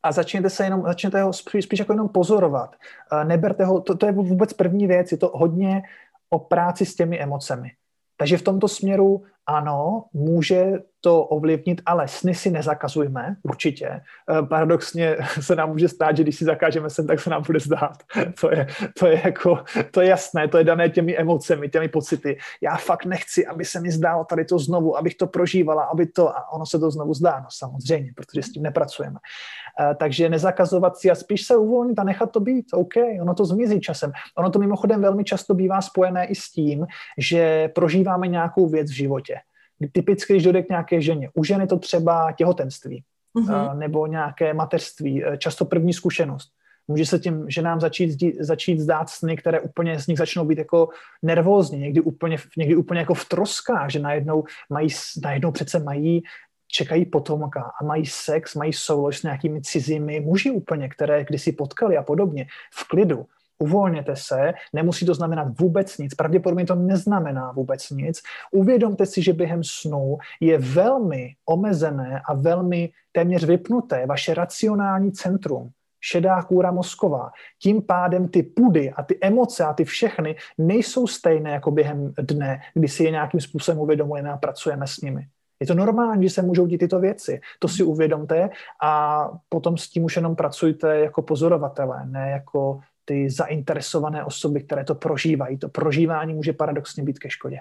a začněte se jenom, začněte ho spíš, spíš jako jenom pozorovat. Eh, neberte ho, to, to je vůbec první věc, je to hodně o práci s těmi emocemi. Takže v tomto směru ano, může to ovlivnit, ale sny si nezakazujme, určitě. Eh, paradoxně se nám může stát, že když si zakážeme sen, tak se nám bude zdát. To je, to je jako, to je jasné, to je dané těmi emocemi, těmi pocity. Já fakt nechci, aby se mi zdálo tady to znovu, abych to prožívala, aby to, a ono se to znovu zdá, no samozřejmě, protože s tím nepracujeme. Eh, takže nezakazovat si a spíš se uvolnit a nechat to být, OK, ono to zmizí časem. Ono to mimochodem velmi často bývá spojené i s tím, že prožíváme nějakou věc v životě typicky, když dojde k nějaké ženě. U ženy to třeba těhotenství uh-huh. nebo nějaké mateřství, eh, často první zkušenost. Může se tím ženám začít, začít zdát sny, které úplně z nich začnou být jako nervózní, někdy úplně, někdy úplně jako v troskách, že najednou, mají, najednou přece mají čekají potomka a mají sex, mají soulož s nějakými cizími muži úplně, které kdysi potkali a podobně, v klidu uvolněte se, nemusí to znamenat vůbec nic, pravděpodobně to neznamená vůbec nic. Uvědomte si, že během snu je velmi omezené a velmi téměř vypnuté vaše racionální centrum, šedá kůra mozková. Tím pádem ty pudy a ty emoce a ty všechny nejsou stejné jako během dne, kdy si je nějakým způsobem uvědomujeme a pracujeme s nimi. Je to normální, že se můžou dít tyto věci. To si uvědomte a potom s tím už jenom pracujte jako pozorovatelé, ne jako ty zainteresované osoby, které to prožívají. To prožívání může paradoxně být ke škodě.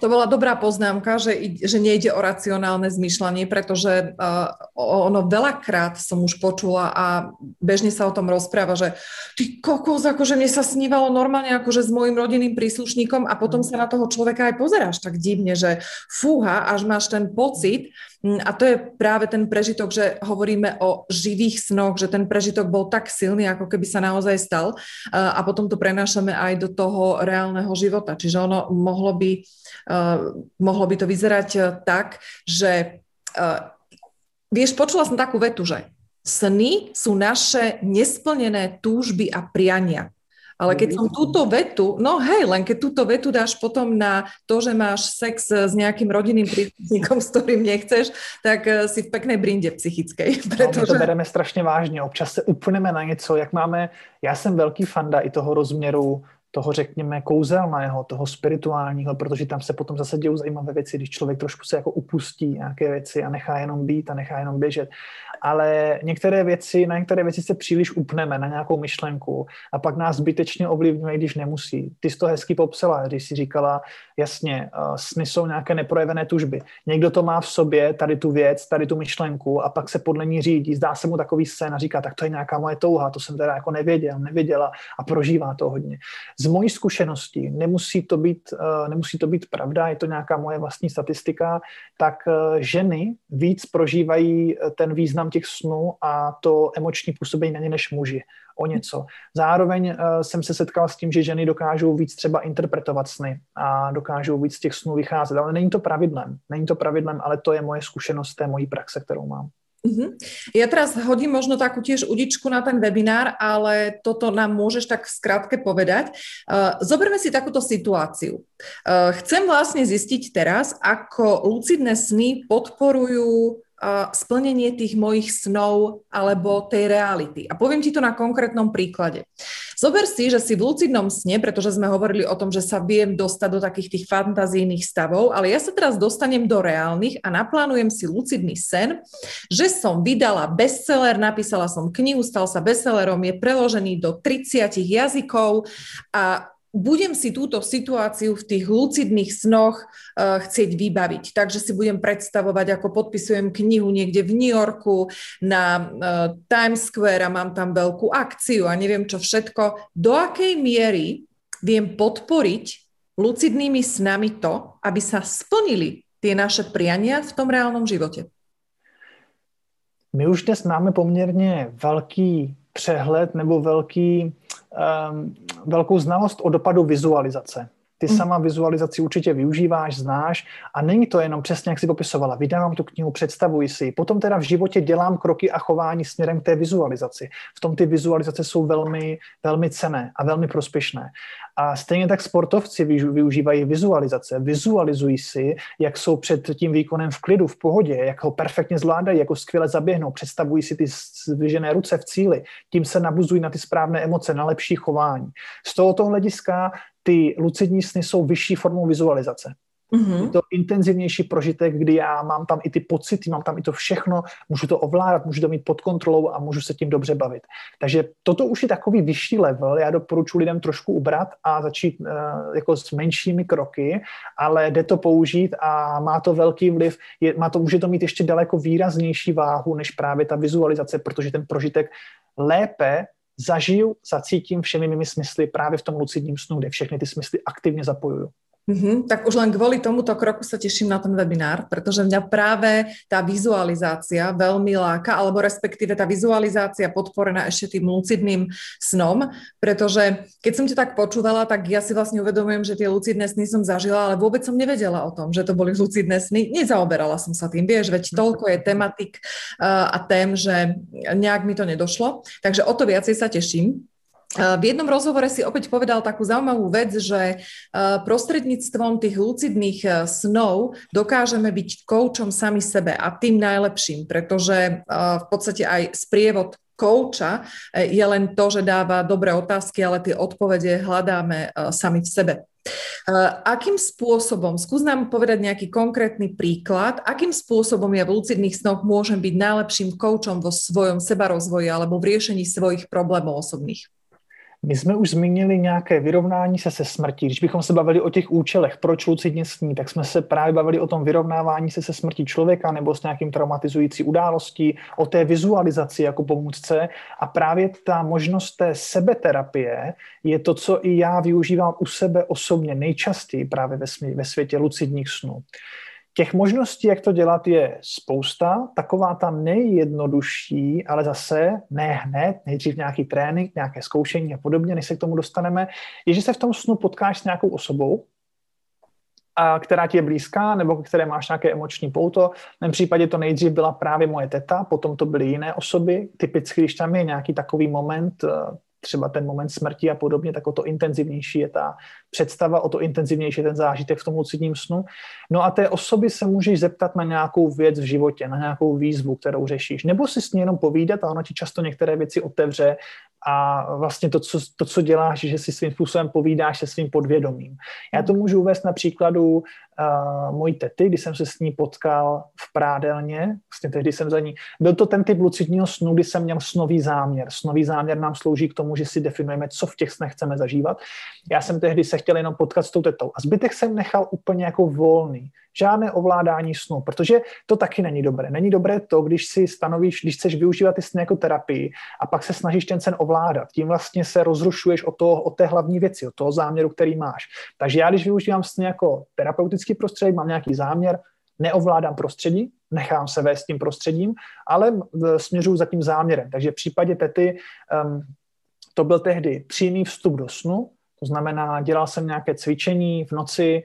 To bola dobrá poznámka, že, že nejde o racionálne zmýšľanie, pretože uh, ono veľakrát som už počula a bežne sa o tom rozpráva, že ty kokos, akože mne sa snívalo normálne akože s mojim rodinným príslušníkom a potom sa na toho človeka aj pozeráš tak divne, že fúha, až máš ten pocit, Mm, a to je práve ten prežitok, že hovoríme o živých snoch, že ten prežitok bol tak silný, ako keby sa naozaj stal a potom to prenášame aj do toho reálneho života. Čiže ono mohlo by, mohlo by to vyzerať e, tak, že vieš, počula som takú vetu, že sny sú naše nesplnené túžby a priania. Ale keď som túto vetu, no hej, len keď túto vetu dáš potom na to, že máš sex s nejakým rodinným príslušníkom, s ktorým nechceš, tak eh, si v pekné brinde psychickej.
Protože... No, my to bereme strašně vážně. Občas se upneme na něco, jak máme... Já jsem velký fanda i toho rozměru toho, řekněme, kouzelného, toho spirituálního, protože tam se potom zase dějou zajímavé věci, když člověk trošku se jako upustí nějaké věci a nechá jenom být a nechá jenom běžet ale některé věci, na některé věci se příliš upneme, na nějakou myšlenku a pak nás zbytečně ovlivňuje, když nemusí. Ty jsi to hezky popsala, když jsi říkala, jasně, uh, sny jsou nějaké neprojevené tužby. Někdo to má v sobě, tady tu věc, tady tu myšlenku a pak se podle ní řídí, zdá se mu takový sen a říká, tak to je nějaká moje touha, to jsem teda jako nevěděl, nevěděla a prožívá to hodně. Z mojí zkušenosti nemusí to být, uh, nemusí to být pravda, je to nějaká moje vlastní statistika, tak uh, ženy víc prožívají ten význam význam těch snů a to emoční působení na ně než muži. O něco. Zároveň uh, jsem se setkal s tím, že ženy dokážou víc třeba interpretovat sny a dokážou víc z těch snů vycházet. Ale není to pravidlem. Není to pravidlem, ale to je moje zkušenost té mojí praxe, kterou mám.
Uh-huh. Ja teraz hodím možno takú tiež udičku na ten webinár, ale toto nám môžeš tak skrátke povedať. Uh, zoberme si takúto situáciu. Uh, chcem vlastne zistiť teraz, ako lucidné sny podporujú splnenie tých mojich snov alebo tej reality. A poviem ti to na konkrétnom príklade. Zober si, že si v lucidnom sne, pretože sme hovorili o tom, že sa viem dostať do takých tých fantazijných stavov, ale ja sa teraz dostanem do reálnych a naplánujem si lucidný sen, že som vydala bestseller, napísala som knihu, stal sa bestsellerom, je preložený do 30 jazykov a budem si túto situáciu v tých lucidných snoch uh, chcieť vybaviť. Takže si budem predstavovať, ako podpisujem knihu niekde v New Yorku na uh, Times Square a mám tam veľkú akciu a neviem čo všetko. Do akej miery viem podporiť lucidnými snami to, aby sa splnili tie naše priania v tom reálnom životě?
My už dnes máme poměrně velký přehled nebo velký um, velkou znalost o dopadu vizualizace. Ty mm. sama vizualizaci určitě využíváš, znáš a není to jenom přesně, jak si popisovala. Vydávám tu knihu, představuji si. Potom teda v životě dělám kroky a chování směrem k té vizualizaci. V tom ty vizualizace jsou velmi, velmi cené a velmi prospěšné. A stejně tak sportovci využívají vizualizace. Vizualizují si, jak jsou před tím výkonem v klidu, v pohodě, jak ho perfektně zvládají, jako skvěle zaběhnou. Představují si ty zdvižené ruce v cíli. Tím se nabuzují na ty správné emoce, na lepší chování. Z tohoto hlediska ty lucidní sny jsou vyšší formou vizualizace. Mm-hmm. Je to intenzivnější prožitek, kdy já mám tam i ty pocity, mám tam i to všechno, můžu to ovládat, můžu to mít pod kontrolou a můžu se tím dobře bavit. Takže toto už je takový vyšší level, já doporučuji lidem trošku ubrat a začít uh, jako s menšími kroky, ale jde to použít a má to velký vliv, je, má to, může to mít ještě daleko výraznější váhu než právě ta vizualizace, protože ten prožitek lépe zažiju, zacítím všemi mými smysly právě v tom lucidním snu, kde všechny ty smysly aktivně zapojuju.
Mm-hmm, tak už len kvôli tomuto kroku sa teším na ten webinár, pretože mňa práve tá vizualizácia veľmi láka, alebo respektíve tá vizualizácia podporená ešte tým lucidným snom, pretože keď som ťa tak počúvala, tak ja si vlastne uvedomujem, že tie lucidné sny som zažila, ale vôbec som nevedela o tom, že to boli lucidné sny. Nezaoberala som sa tým, vieš, veď toľko je tematik uh, a tém, že nejak mi to nedošlo. Takže o to viacej sa teším. V jednom rozhovore si opäť povedal takú zaujímavú vec, že prostredníctvom tých lucidných snov dokážeme byť koučom sami sebe a tým najlepším, pretože v podstate aj sprievod kouča je len to, že dáva dobré otázky, ale tie odpovede hľadáme sami v sebe. Akým spôsobom, skús nám povedať nejaký konkrétny príklad, akým spôsobom ja v lucidných snoch môžem byť najlepším koučom vo svojom sebarozvoji alebo v riešení svojich problémov osobných?
My jsme už zmínili nějaké vyrovnání se se smrtí. Když bychom se bavili o těch účelech, proč lucidně sní, tak jsme se právě bavili o tom vyrovnávání se se smrtí člověka nebo s nějakým traumatizující událostí, o té vizualizaci jako pomůcce a právě ta možnost té sebeterapie je to, co i já využívám u sebe osobně nejčastěji právě ve, ve světě lucidních snů. Těch možností, jak to dělat, je spousta. Taková ta nejjednodušší, ale zase ne hned, nejdřív nějaký trénink, nějaké zkoušení a podobně, než se k tomu dostaneme, je, že se v tom snu potkáš s nějakou osobou, a která ti je blízká, nebo které máš nějaké emoční pouto. V mém případě to nejdřív byla právě moje teta, potom to byly jiné osoby. Typicky, když tam je nějaký takový moment, eh, třeba ten moment smrti a podobně, tak o to intenzivnější je ta představa, o to intenzivnější je ten zážitek v tom lucidním snu. No a té osoby se můžeš zeptat na nějakou věc v životě, na nějakou výzvu, kterou řešíš. Nebo si s ní jenom povídat a ona ti často některé věci otevře a vlastně to co, to, co děláš, že si svým způsobem povídáš se svým podvědomím. Já to můžu uvést na příkladu uh, mojí tety, kdy jsem se s ní potkal v prádelně, vlastně tehdy jsem za ní. Byl to ten typ lucidního snu, kdy jsem měl snový záměr. Snový záměr nám slouží k tomu, že si definujeme, co v těch snech chceme zažívat. Já jsem tehdy se chtěl jenom potkat s tou tetou a zbytek jsem nechal úplně jako volný žádné ovládání snu, protože to taky není dobré. Není dobré to, když si stanovíš, když chceš využívat ty sny jako terapii a pak se snažíš ten sen ovládat. Tím vlastně se rozrušuješ o, to, o té hlavní věci, o toho záměru, který máš. Takže já, když využívám sny jako terapeutický prostředí, mám nějaký záměr, neovládám prostředí, nechám se vést tím prostředím, ale směřuju za tím záměrem. Takže v případě Tety um, to byl tehdy přímý vstup do snu, to znamená, dělal jsem nějaké cvičení v noci,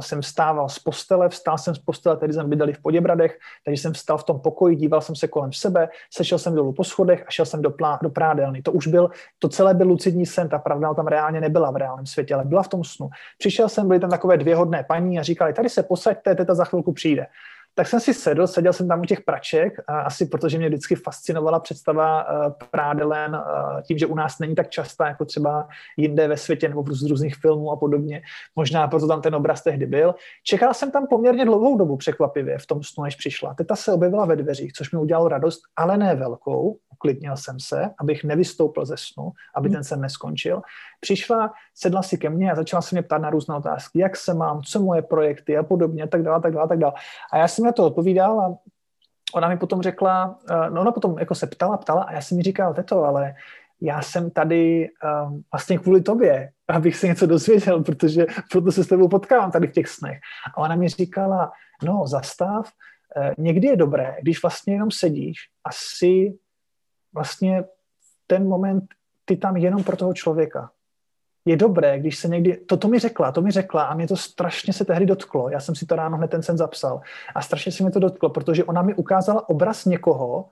jsem vstával z postele, vstál jsem z postele, tedy jsem bydleli v Poděbradech, takže jsem vstal v tom pokoji, díval jsem se kolem sebe, sešel jsem dolů po schodech a šel jsem do, plá, do prádelny. To už byl, to celé byl lucidní sen, ta pravda tam reálně nebyla v reálném světě, ale byla v tom snu. Přišel jsem, byly tam takové dvě hodné paní a říkali, tady se posaďte, teta za chvilku přijde tak jsem si sedl, seděl jsem tam u těch praček, a asi protože mě vždycky fascinovala představa uh, prádelen uh, tím, že u nás není tak častá jako třeba jinde ve světě nebo z různých filmů a podobně. Možná proto tam ten obraz tehdy byl. Čekal jsem tam poměrně dlouhou dobu překvapivě v tom snu, než přišla. Teta se objevila ve dveřích, což mi udělalo radost, ale ne velkou. Uklidnil jsem se, abych nevystoupil ze snu, aby ten sen neskončil. Přišla, sedla si ke mně a začala se mě ptát na různé otázky, jak se mám, co moje projekty a podobně, tak dále, tak dále, tak dále. A já jsem na to odpovídal a ona mi potom řekla, eh, no ona potom jako se ptala, ptala a já jsem mi říkal, teto, ale já jsem tady um, vlastně kvůli tobě, abych se něco dozvěděl, protože proto se s tebou potkávám tady v těch snech. A ona mi říkala, no zastav, eh, někdy je dobré, když vlastně jenom sedíš a si vlastně ten moment ty tam jenom pro toho člověka je dobré, když se někdy, to, to mi řekla, to mi řekla a mě to strašně se tehdy dotklo. Já jsem si to ráno hned ten sen zapsal a strašně se mi to dotklo, protože ona mi ukázala obraz někoho,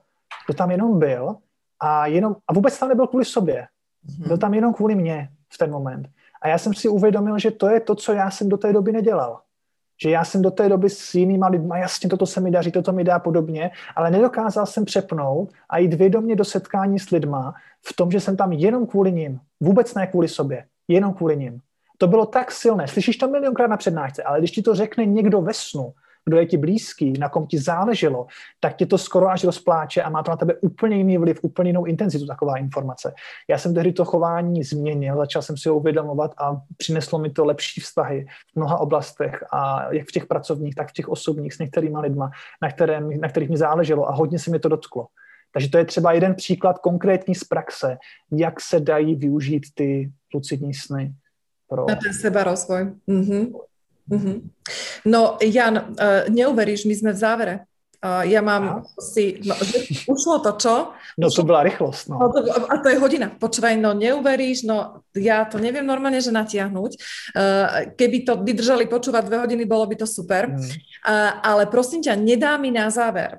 kdo tam jenom byl a, jenom, a vůbec tam nebyl kvůli sobě. Mm-hmm. Byl tam jenom kvůli mně v ten moment. A já jsem si uvědomil, že to je to, co já jsem do té doby nedělal. Že já jsem do té doby s jinýma lidma, jasně, toto se mi daří, toto mi dá podobně, ale nedokázal jsem přepnout a jít vědomě do setkání s lidma v tom, že jsem tam jenom kvůli ním, vůbec ne kvůli sobě jenom kvůli ním. To bylo tak silné. Slyšíš to milionkrát na přednášce, ale když ti to řekne někdo ve snu, kdo je ti blízký, na kom ti záleželo, tak tě to skoro až rozpláče a má to na tebe úplně jiný vliv, úplně jinou intenzitu taková informace. Já jsem tehdy to chování změnil, začal jsem si ho uvědomovat a přineslo mi to lepší vztahy v mnoha oblastech a jak v těch pracovních, tak v těch osobních s některýma lidma, na, které, na kterých mi záleželo a hodně se mi to dotklo. Takže to je třeba jeden příklad konkrétní z praxe, jak se dají využít ty lucidní sny
pro... Na ten seba rozvoj. Mm-hmm. Mm-hmm. No, Jan, uh, neuveríš, my jsme v závere. Uh, já mám Aha. si, no, ušlo to, čo?
No to byla rychlost, no. no
to, a to je hodina. Počúvaj, no neuveríš, no ja to neviem normálne, že natiahnuť. Uh, keby to vydržali počúvať dve hodiny, bolo by to super. Mm. Uh, ale prosím ťa, nedá mi na záver.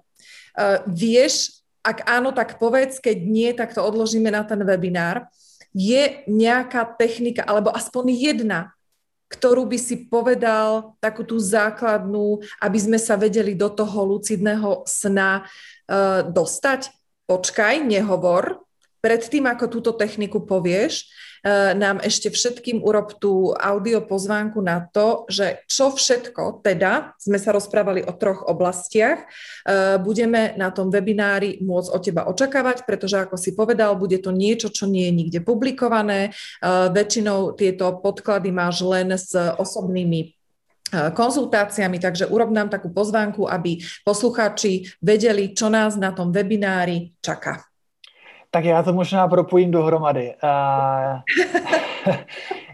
Uh, vieš, ak áno, tak povedz, keď nie, tak to odložíme na ten webinár. Je nejaká technika, alebo aspoň jedna, ktorú by si povedal, takú tú základnú, aby sme sa vedeli do toho lucidného sna uh, dostať? Počkaj, nehovor. Predtým, ako túto techniku povieš, Eh, nám ešte všetkým urob tú audio pozvánku na to, že čo všetko, teda sme sa rozprávali o troch oblastiach, eh, budeme na tom webinári môcť od teba očakávať, pretože ako si povedal, bude to niečo, čo nie je nikde publikované. Eh, väčšinou tieto podklady máš len s osobnými konzultáciami, takže urob nám takú pozvánku, aby poslucháči vedeli, čo nás na tom webinári čaká.
Tak já to možná propojím dohromady.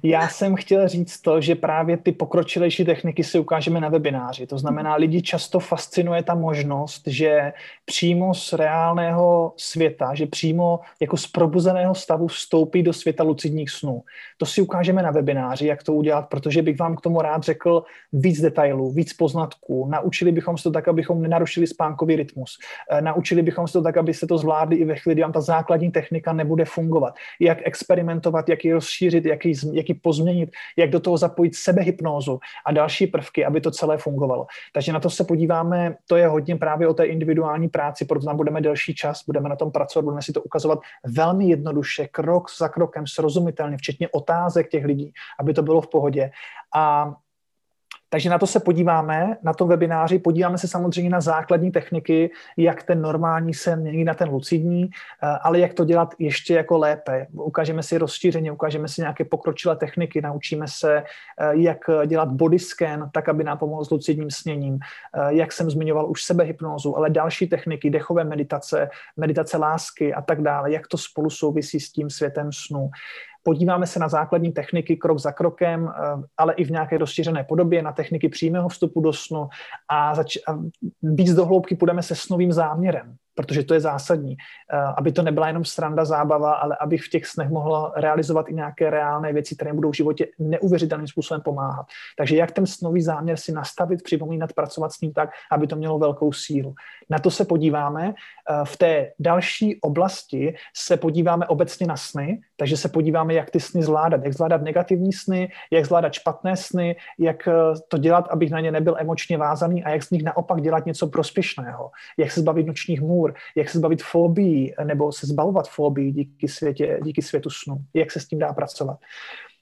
Já jsem chtěl říct to, že právě ty pokročilejší techniky si ukážeme na webináři. To znamená, lidi často fascinuje ta možnost, že přímo z reálného světa, že přímo jako z probuzeného stavu vstoupí do světa lucidních snů. To si ukážeme na webináři, jak to udělat, protože bych vám k tomu rád řekl víc detailů, víc poznatků. Naučili bychom se to tak, abychom nenarušili spánkový rytmus. Eh, naučili bychom se to tak, aby se to zvládli i ve chvíli, kdy vám ta základní technika nebude fungovat. Jak experimentovat, jak ji rozšířit, jak ji, ji pozměnit, jak do toho zapojit sebehypnózu a další prvky, aby to celé fungovalo. Takže na to se podíváme, to je hodně právě o té individuální práci, proto tam budeme delší čas, budeme na tom pracovat, budeme si to ukazovat velmi jednoduše, krok za krokem, srozumitelně, včetně otázek těch lidí, aby to bylo v pohodě. A takže na to se podíváme, na tom webináři, podíváme se samozřejmě na základní techniky, jak ten normální se mění na ten lucidní, eh, ale jak to dělat ještě jako lépe. Ukážeme si rozšířeně, ukážeme si nějaké pokročilé techniky, naučíme se, eh, jak dělat body scan, tak, aby nám pomohl s lucidním sněním, eh, jak jsem zmiňoval už sebehypnózu, ale další techniky, dechové meditace, meditace lásky a tak dále, jak to spolu souvisí s tím světem snu. Podíváme se na základní techniky krok za krokem, eh, ale i v nějaké rozšířené podobě, na techniky přímého vstupu do snu a, zač- a víc do hloubky půjdeme se snovým záměrem. Protože to je zásadní, eh, aby to nebyla jenom sranda, zábava, ale abych v těch snech mohla realizovat i nějaké reálné věci, které budou v životě neuvěřitelným způsobem pomáhat. Takže jak ten snový záměr si nastavit, připomínat, pracovat s ním tak, aby to mělo velkou sílu. Na to se podíváme. Eh, v té další oblasti se podíváme obecně na sny, takže se podíváme, jak ty sny zvládat, jak zvládat negativní sny, jak zvládat špatné sny, jak eh, to dělat, abych na ně nebyl emočně vázaný a jak z nich naopak dělat něco prospěšného, jak se zbavit nočních můr, jak se zbavit fobií nebo se zbavovat fobií díky, světě, díky světu snu, jak se s tím dá pracovat.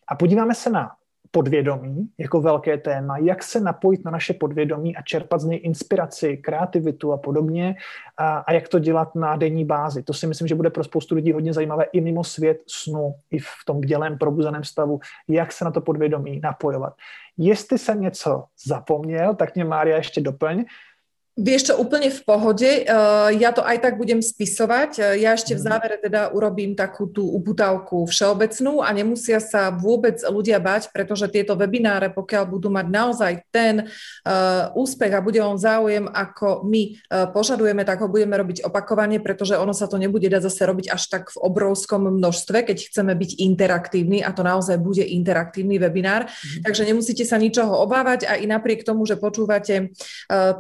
A podíváme se na podvědomí jako velké téma, jak se napojit na naše podvědomí a čerpat z něj inspiraci, kreativitu a podobně a, a jak to dělat na denní bázi. To si myslím, že bude pro spoustu lidí hodně zajímavé i mimo svět snu, i v tom bdělém probuzaném stavu, jak se na to podvědomí napojovat. Jestli jsem něco zapomněl, tak mě Mária ještě doplň.
Vieš čo, úplne v pohode. Uh, ja to aj tak budem spisovať. Uh, ja ešte v mhm. závere teda urobím takú tú uputávku všeobecnú a nemusia sa vôbec ľudia bať, pretože tieto webináre, pokiaľ budú mať naozaj ten uh, úspech a bude on záujem, ako my požadujeme, tak ho budeme robiť opakovane, pretože ono sa to nebude dať zase robiť až tak v obrovskom množstve, keď chceme byť interaktívni a to naozaj bude interaktívny webinár. Mm. Takže nemusíte sa ničoho obávať a i napriek tomu, že počúvate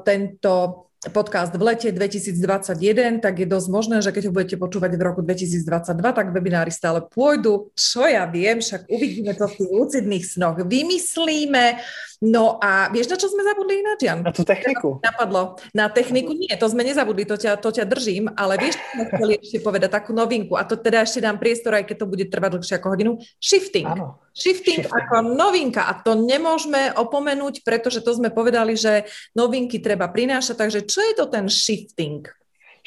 tento podcast v lete 2021, tak je dosť možné, že keď ho budete počúvať v roku 2022, tak webinári stále pôjdu. Čo ja viem, však uvidíme to v tých lucidných snoch. Vymyslíme, No a vieš, na čo sme zabudli ináč, Jan?
Na tú techniku.
Napadlo. Na techniku nie, to sme nezabudli, to ťa, to ťa držím, ale vieš, čo sme chceli ešte povedať, takú novinku, a to teda ešte dám priestor, aj keď to bude trvať dlhšie ako hodinu. Shifting. Áno. Shifting, Shifting ako novinka a to nemôžeme opomenúť, pretože to sme povedali, že novinky treba prinášať, takže čo je to ten shifting?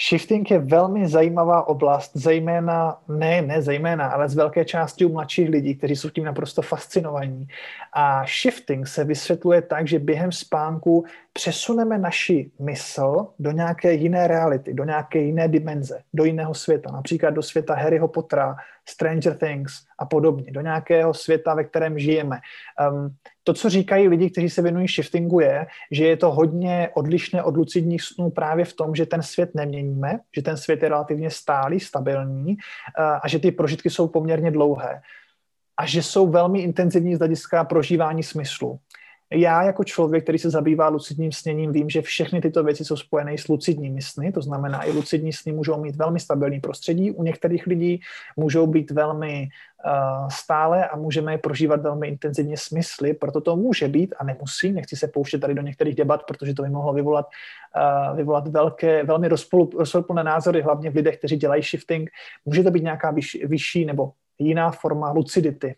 Shifting je velmi zajímavá oblast, zejména, ne, ne zejména, ale z velké části u mladších lidí, kteří jsou tím naprosto fascinovaní. A shifting se vysvětluje tak, že během spánku přesuneme naši mysl do nějaké jiné reality, do nějaké jiné dimenze, do jiného světa, například do světa Harryho Pottera, Stranger Things a podobně, do nějakého světa, ve kterém žijeme. Um, to, co říkají lidi, kteří se věnují shiftingu, je, že je to hodně odlišné od lucidních snů právě v tom, že ten svět neměníme, že ten svět je relativně stálý, stabilní uh, a že ty prožitky jsou poměrně dlouhé a že jsou velmi intenzivní z hlediska prožívání smyslu já jako člověk, který se zabývá lucidním sněním, vím, že všechny tyto věci jsou spojené s lucidními sny, to znamená, i lucidní sny můžou mít velmi stabilní prostředí, u některých lidí můžou být velmi uh, stále a můžeme je prožívat velmi intenzivně smysly, proto to může být a nemusí, nechci se pouštět tady do některých debat, protože to by mohlo vyvolat, uh, vyvolat velké, velmi rozpolplné názory, hlavně v lidech, kteří dělají shifting. Může to být nějaká vyš, vyšší nebo jiná forma lucidity,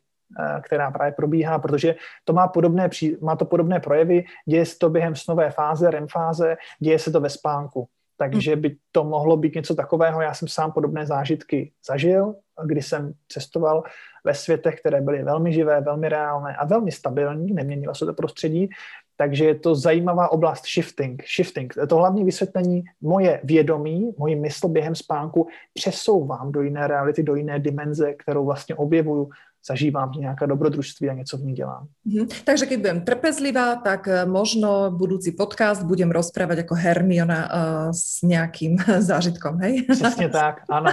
která právě probíhá, protože to má, podobné, má to podobné projevy, děje se to během snové fáze, REM fáze, děje se to ve spánku. Takže by to mohlo být něco takového. Já jsem sám podobné zážitky zažil, kdy jsem cestoval ve světech, které byly velmi živé, velmi reálné a velmi stabilní, neměnilo se to prostředí. Takže je to zajímavá oblast shifting. Shifting. To hlavní vysvětlení, moje vědomí, moji mysl během spánku přesouvám do jiné reality, do jiné dimenze, kterou vlastně objevuju zažívám nějaké dobrodružství a něco v ní dělám.
Mm-hmm. Takže keď budem trpezlivá, tak eh, možno budoucí podcast budem rozprávať jako Hermiona uh, s nějakým zážitkom, hej?
Přesně tak, ano.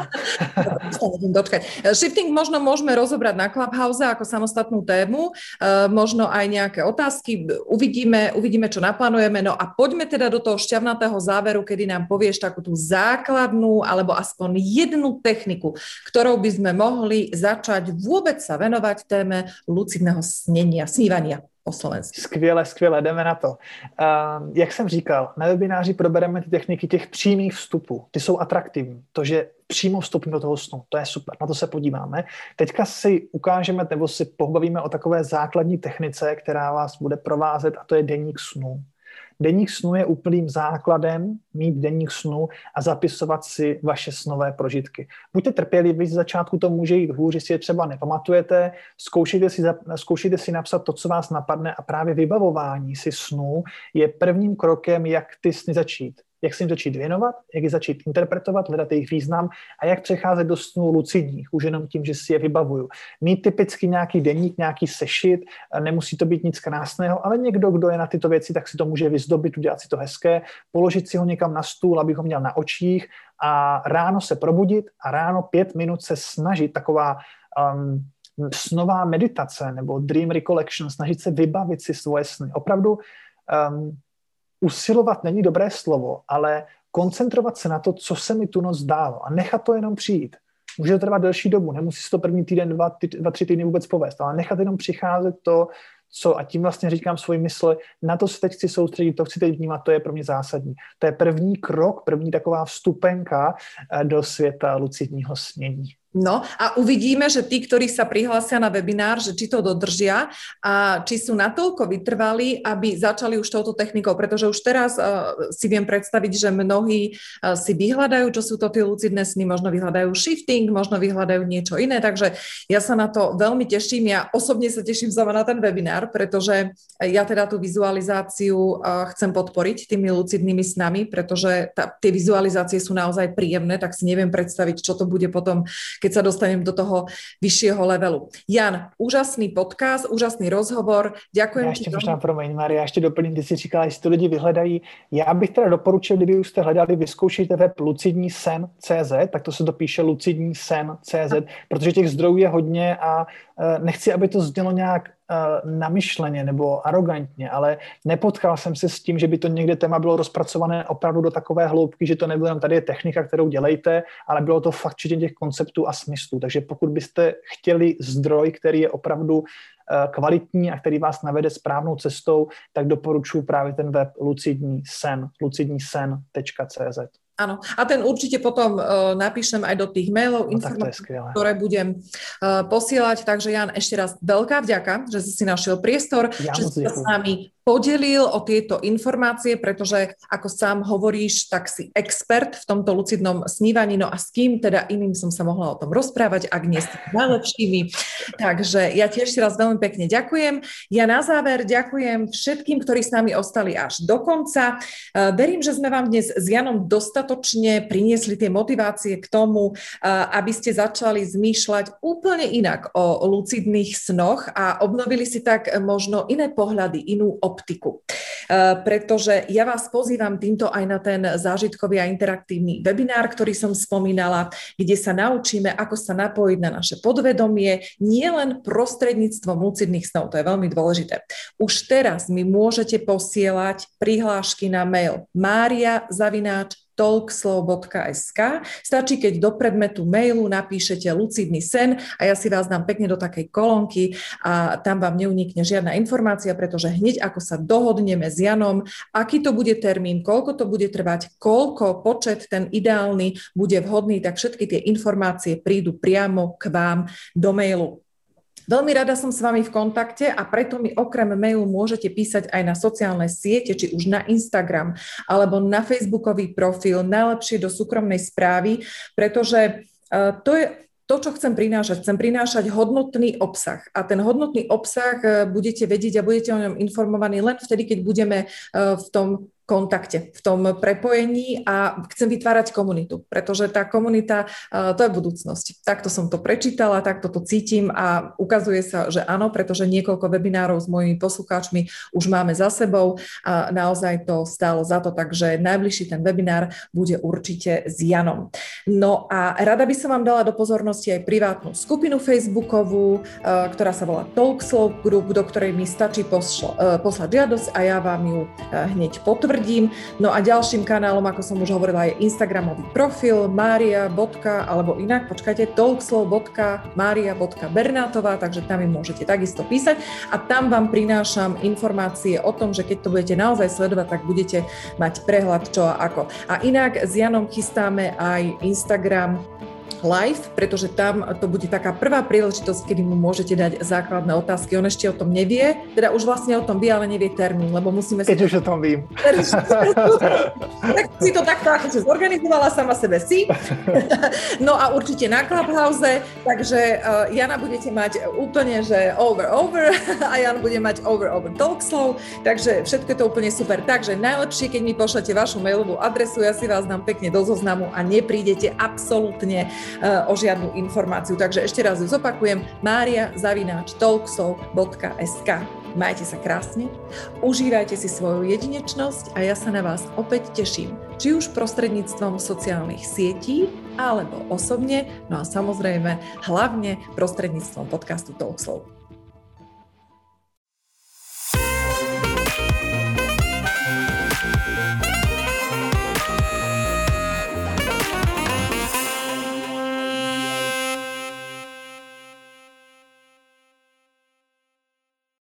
dočkať. Eh, shifting možno môžeme rozobrať na Clubhouse ako samostatnú tému, uh, možno aj nejaké otázky, uvidíme, uvidíme, čo naplánujeme, no a poďme teda do toho šťavnatého záveru, kedy nám povieš takú tú základnú, alebo aspoň jednu techniku, ktorou by sme mohli začať vôbec sa venovať téme lucidného snění a snívania po slovensky.
Skvěle, skvěle, jdeme na to. Uh, jak jsem říkal, na webináři probereme ty techniky těch přímých vstupů. Ty jsou atraktivní. To, že přímo vstupím do toho snu, to je super, na to se podíváme. Teďka si ukážeme nebo si pobavíme o takové základní technice, která vás bude provázet a to je deník snu. Deník snu je úplným základem mít deník snu a zapisovat si vaše snové prožitky. Buďte trpěliví, z začátku to může jít hůř, si je třeba nepamatujete, zkoušejte si, zkoušejte si napsat to, co vás napadne a právě vybavování si snů je prvním krokem, jak ty sny začít. Jak se jim začít věnovat, jak je začít interpretovat, hledat jejich význam a jak přecházet do snů lucidních, už jenom tím, že si je vybavuju. Mít typicky nějaký deník, nějaký sešit, nemusí to být nic krásného, ale někdo, kdo je na tyto věci, tak si to může vyzdobit, udělat si to hezké, položit si ho někam na stůl, aby ho měl na očích a ráno se probudit a ráno pět minut se snažit, taková um, snová meditace nebo dream recollection, snažit se vybavit si svoje sny. Opravdu um, usilovat není dobré slovo, ale koncentrovat se na to, co se mi tu noc zdálo a nechat to jenom přijít. Může to trvat delší dobu, nemusí se to první týden, dva, ty, dva tři týdny vůbec povést, ale nechat jenom přicházet to, co, a tím vlastně říkám svoji mysli, na to se teď chci soustředit, to chci teď vnímat, to je pro mě zásadní. To je první krok, první taková vstupenka eh, do světa lucidního snění.
No a uvidíme, že tí, ktorí sa prihlásia na webinár, že či to dodržia a či sú natoľko vytrvalí, aby začali už touto technikou, pretože už teraz uh, si viem predstaviť, že mnohí uh, si vyhľadajú, čo sú to tie lucidné sny, možno vyhľadajú shifting, možno vyhľadajú niečo iné, takže ja sa na to veľmi teším. Ja osobne sa teším sama na ten webinár, pretože ja teda tú vizualizáciu uh, chcem podporiť tými lucidnými snami, pretože tie vizualizácie sú naozaj príjemné, tak si neviem predstaviť, čo to bude potom keď sa dostanem do toho vyššieho levelu. Jan, úžasný podcast, úžasný rozhovor. Ďakujem
já ještě možná, promiň, Maria, ještě doplním, ty si říkala, jestli to lidi vyhledají. Já bych teda doporučil, kdyby už jste hledali, vyzkoušejte web lucidní sen CZ, tak to se dopíše lucidní sen CZ, protože těch zdrojů je hodně a nechci, aby to znělo nějak Eh, namyšleně nebo arrogantně, ale nepotkal jsem se s tím, že by to někde téma bylo rozpracované opravdu do takové hloubky, že to nebylo jenom tady je technika, kterou dělejte, ale bylo to fakt těch konceptů a smyslů. Takže pokud byste chtěli zdroj, který je opravdu eh, kvalitní a který vás navede správnou cestou, tak doporučuji právě ten web lucidní sen, lucidnísen.cz.
Áno, a ten určite potom uh, napíšem aj do tých mailov, no, informácií, ktoré budem uh, posielať. Takže Jan, ešte raz veľká vďaka, že si si našiel priestor, ja že si sa s nami podelil o tieto informácie, pretože ako sám hovoríš, tak si expert v tomto lucidnom snívaní, no a s kým teda iným som sa mohla o tom rozprávať, ak nie s najlepšími. Takže ja tiež si raz veľmi pekne ďakujem. Ja na záver ďakujem všetkým, ktorí s nami ostali až do konca. E, verím, že sme vám dnes s Janom dostatočne priniesli tie motivácie k tomu, e, aby ste začali zmýšľať úplne inak o lucidných snoch a obnovili si tak možno iné pohľady, inú optiku optiku. Eh, pretože ja vás pozývam týmto aj na ten zážitkový a interaktívny webinár, ktorý som spomínala, kde sa naučíme, ako sa napojiť na naše podvedomie, nielen prostredníctvom lucidných snov, to je veľmi dôležité. Už teraz mi môžete posielať prihlášky na mail mária zavináč talkslow.sk. Stačí, keď do predmetu mailu napíšete lucidný sen a ja si vás dám pekne do takej kolónky a tam vám neunikne žiadna informácia, pretože hneď ako sa dohodneme s Janom, aký to bude termín, koľko to bude trvať, koľko počet ten ideálny bude vhodný, tak všetky tie informácie prídu priamo k vám do mailu. Veľmi rada som s vami v kontakte a preto mi okrem mailu môžete písať aj na sociálne siete, či už na Instagram alebo na Facebookový profil, najlepšie do súkromnej správy, pretože uh, to je to, čo chcem prinášať. Chcem prinášať hodnotný obsah a ten hodnotný obsah uh, budete vedieť a budete o ňom informovaní len vtedy, keď budeme uh, v tom kontakte, v tom prepojení a chcem vytvárať komunitu, pretože tá komunita, to je budúcnosť. Takto som to prečítala, takto to cítim a ukazuje sa, že áno, pretože niekoľko webinárov s mojimi poslucháčmi už máme za sebou a naozaj to stálo za to, takže najbližší ten webinár bude určite s Janom. No a rada by som vám dala do pozornosti aj privátnu skupinu Facebookovú, ktorá sa volá Talkslow Group, do ktorej mi stačí poslať žiadosť a ja vám ju hneď potvrdím tvrdím. No a ďalším kanálom, ako som už hovorila, je Instagramový profil maria. alebo inak, počkajte, talkslow.maria.bernátová, takže tam mi môžete takisto písať a tam vám prinášam informácie o tom, že keď to budete naozaj sledovať, tak budete mať prehľad čo a ako. A inak s Janom chystáme aj Instagram live, pretože tam to bude taká prvá príležitosť, kedy mu môžete dať základné otázky. On ešte o tom nevie, teda už vlastne o tom vie, ale nevie termín, lebo musíme...
Keď už o tom vím.
tak si to takto akože zorganizovala sama sebe si. no a určite na Clubhouse, takže uh, Jana budete mať úplne, že over, over a Jan bude mať over, over talk slow, takže všetko je to úplne super. Takže najlepšie, keď mi pošlete vašu mailovú adresu, ja si vás dám pekne do zoznamu a neprídete absolútne o žiadnu informáciu. Takže ešte raz zopakujem, mária zavináč talkshow.sk. Majte sa krásne, užívajte si svoju jedinečnosť a ja sa na vás opäť teším, či už prostredníctvom sociálnych sietí, alebo osobne, no a samozrejme hlavne prostredníctvom podcastu Talkshow.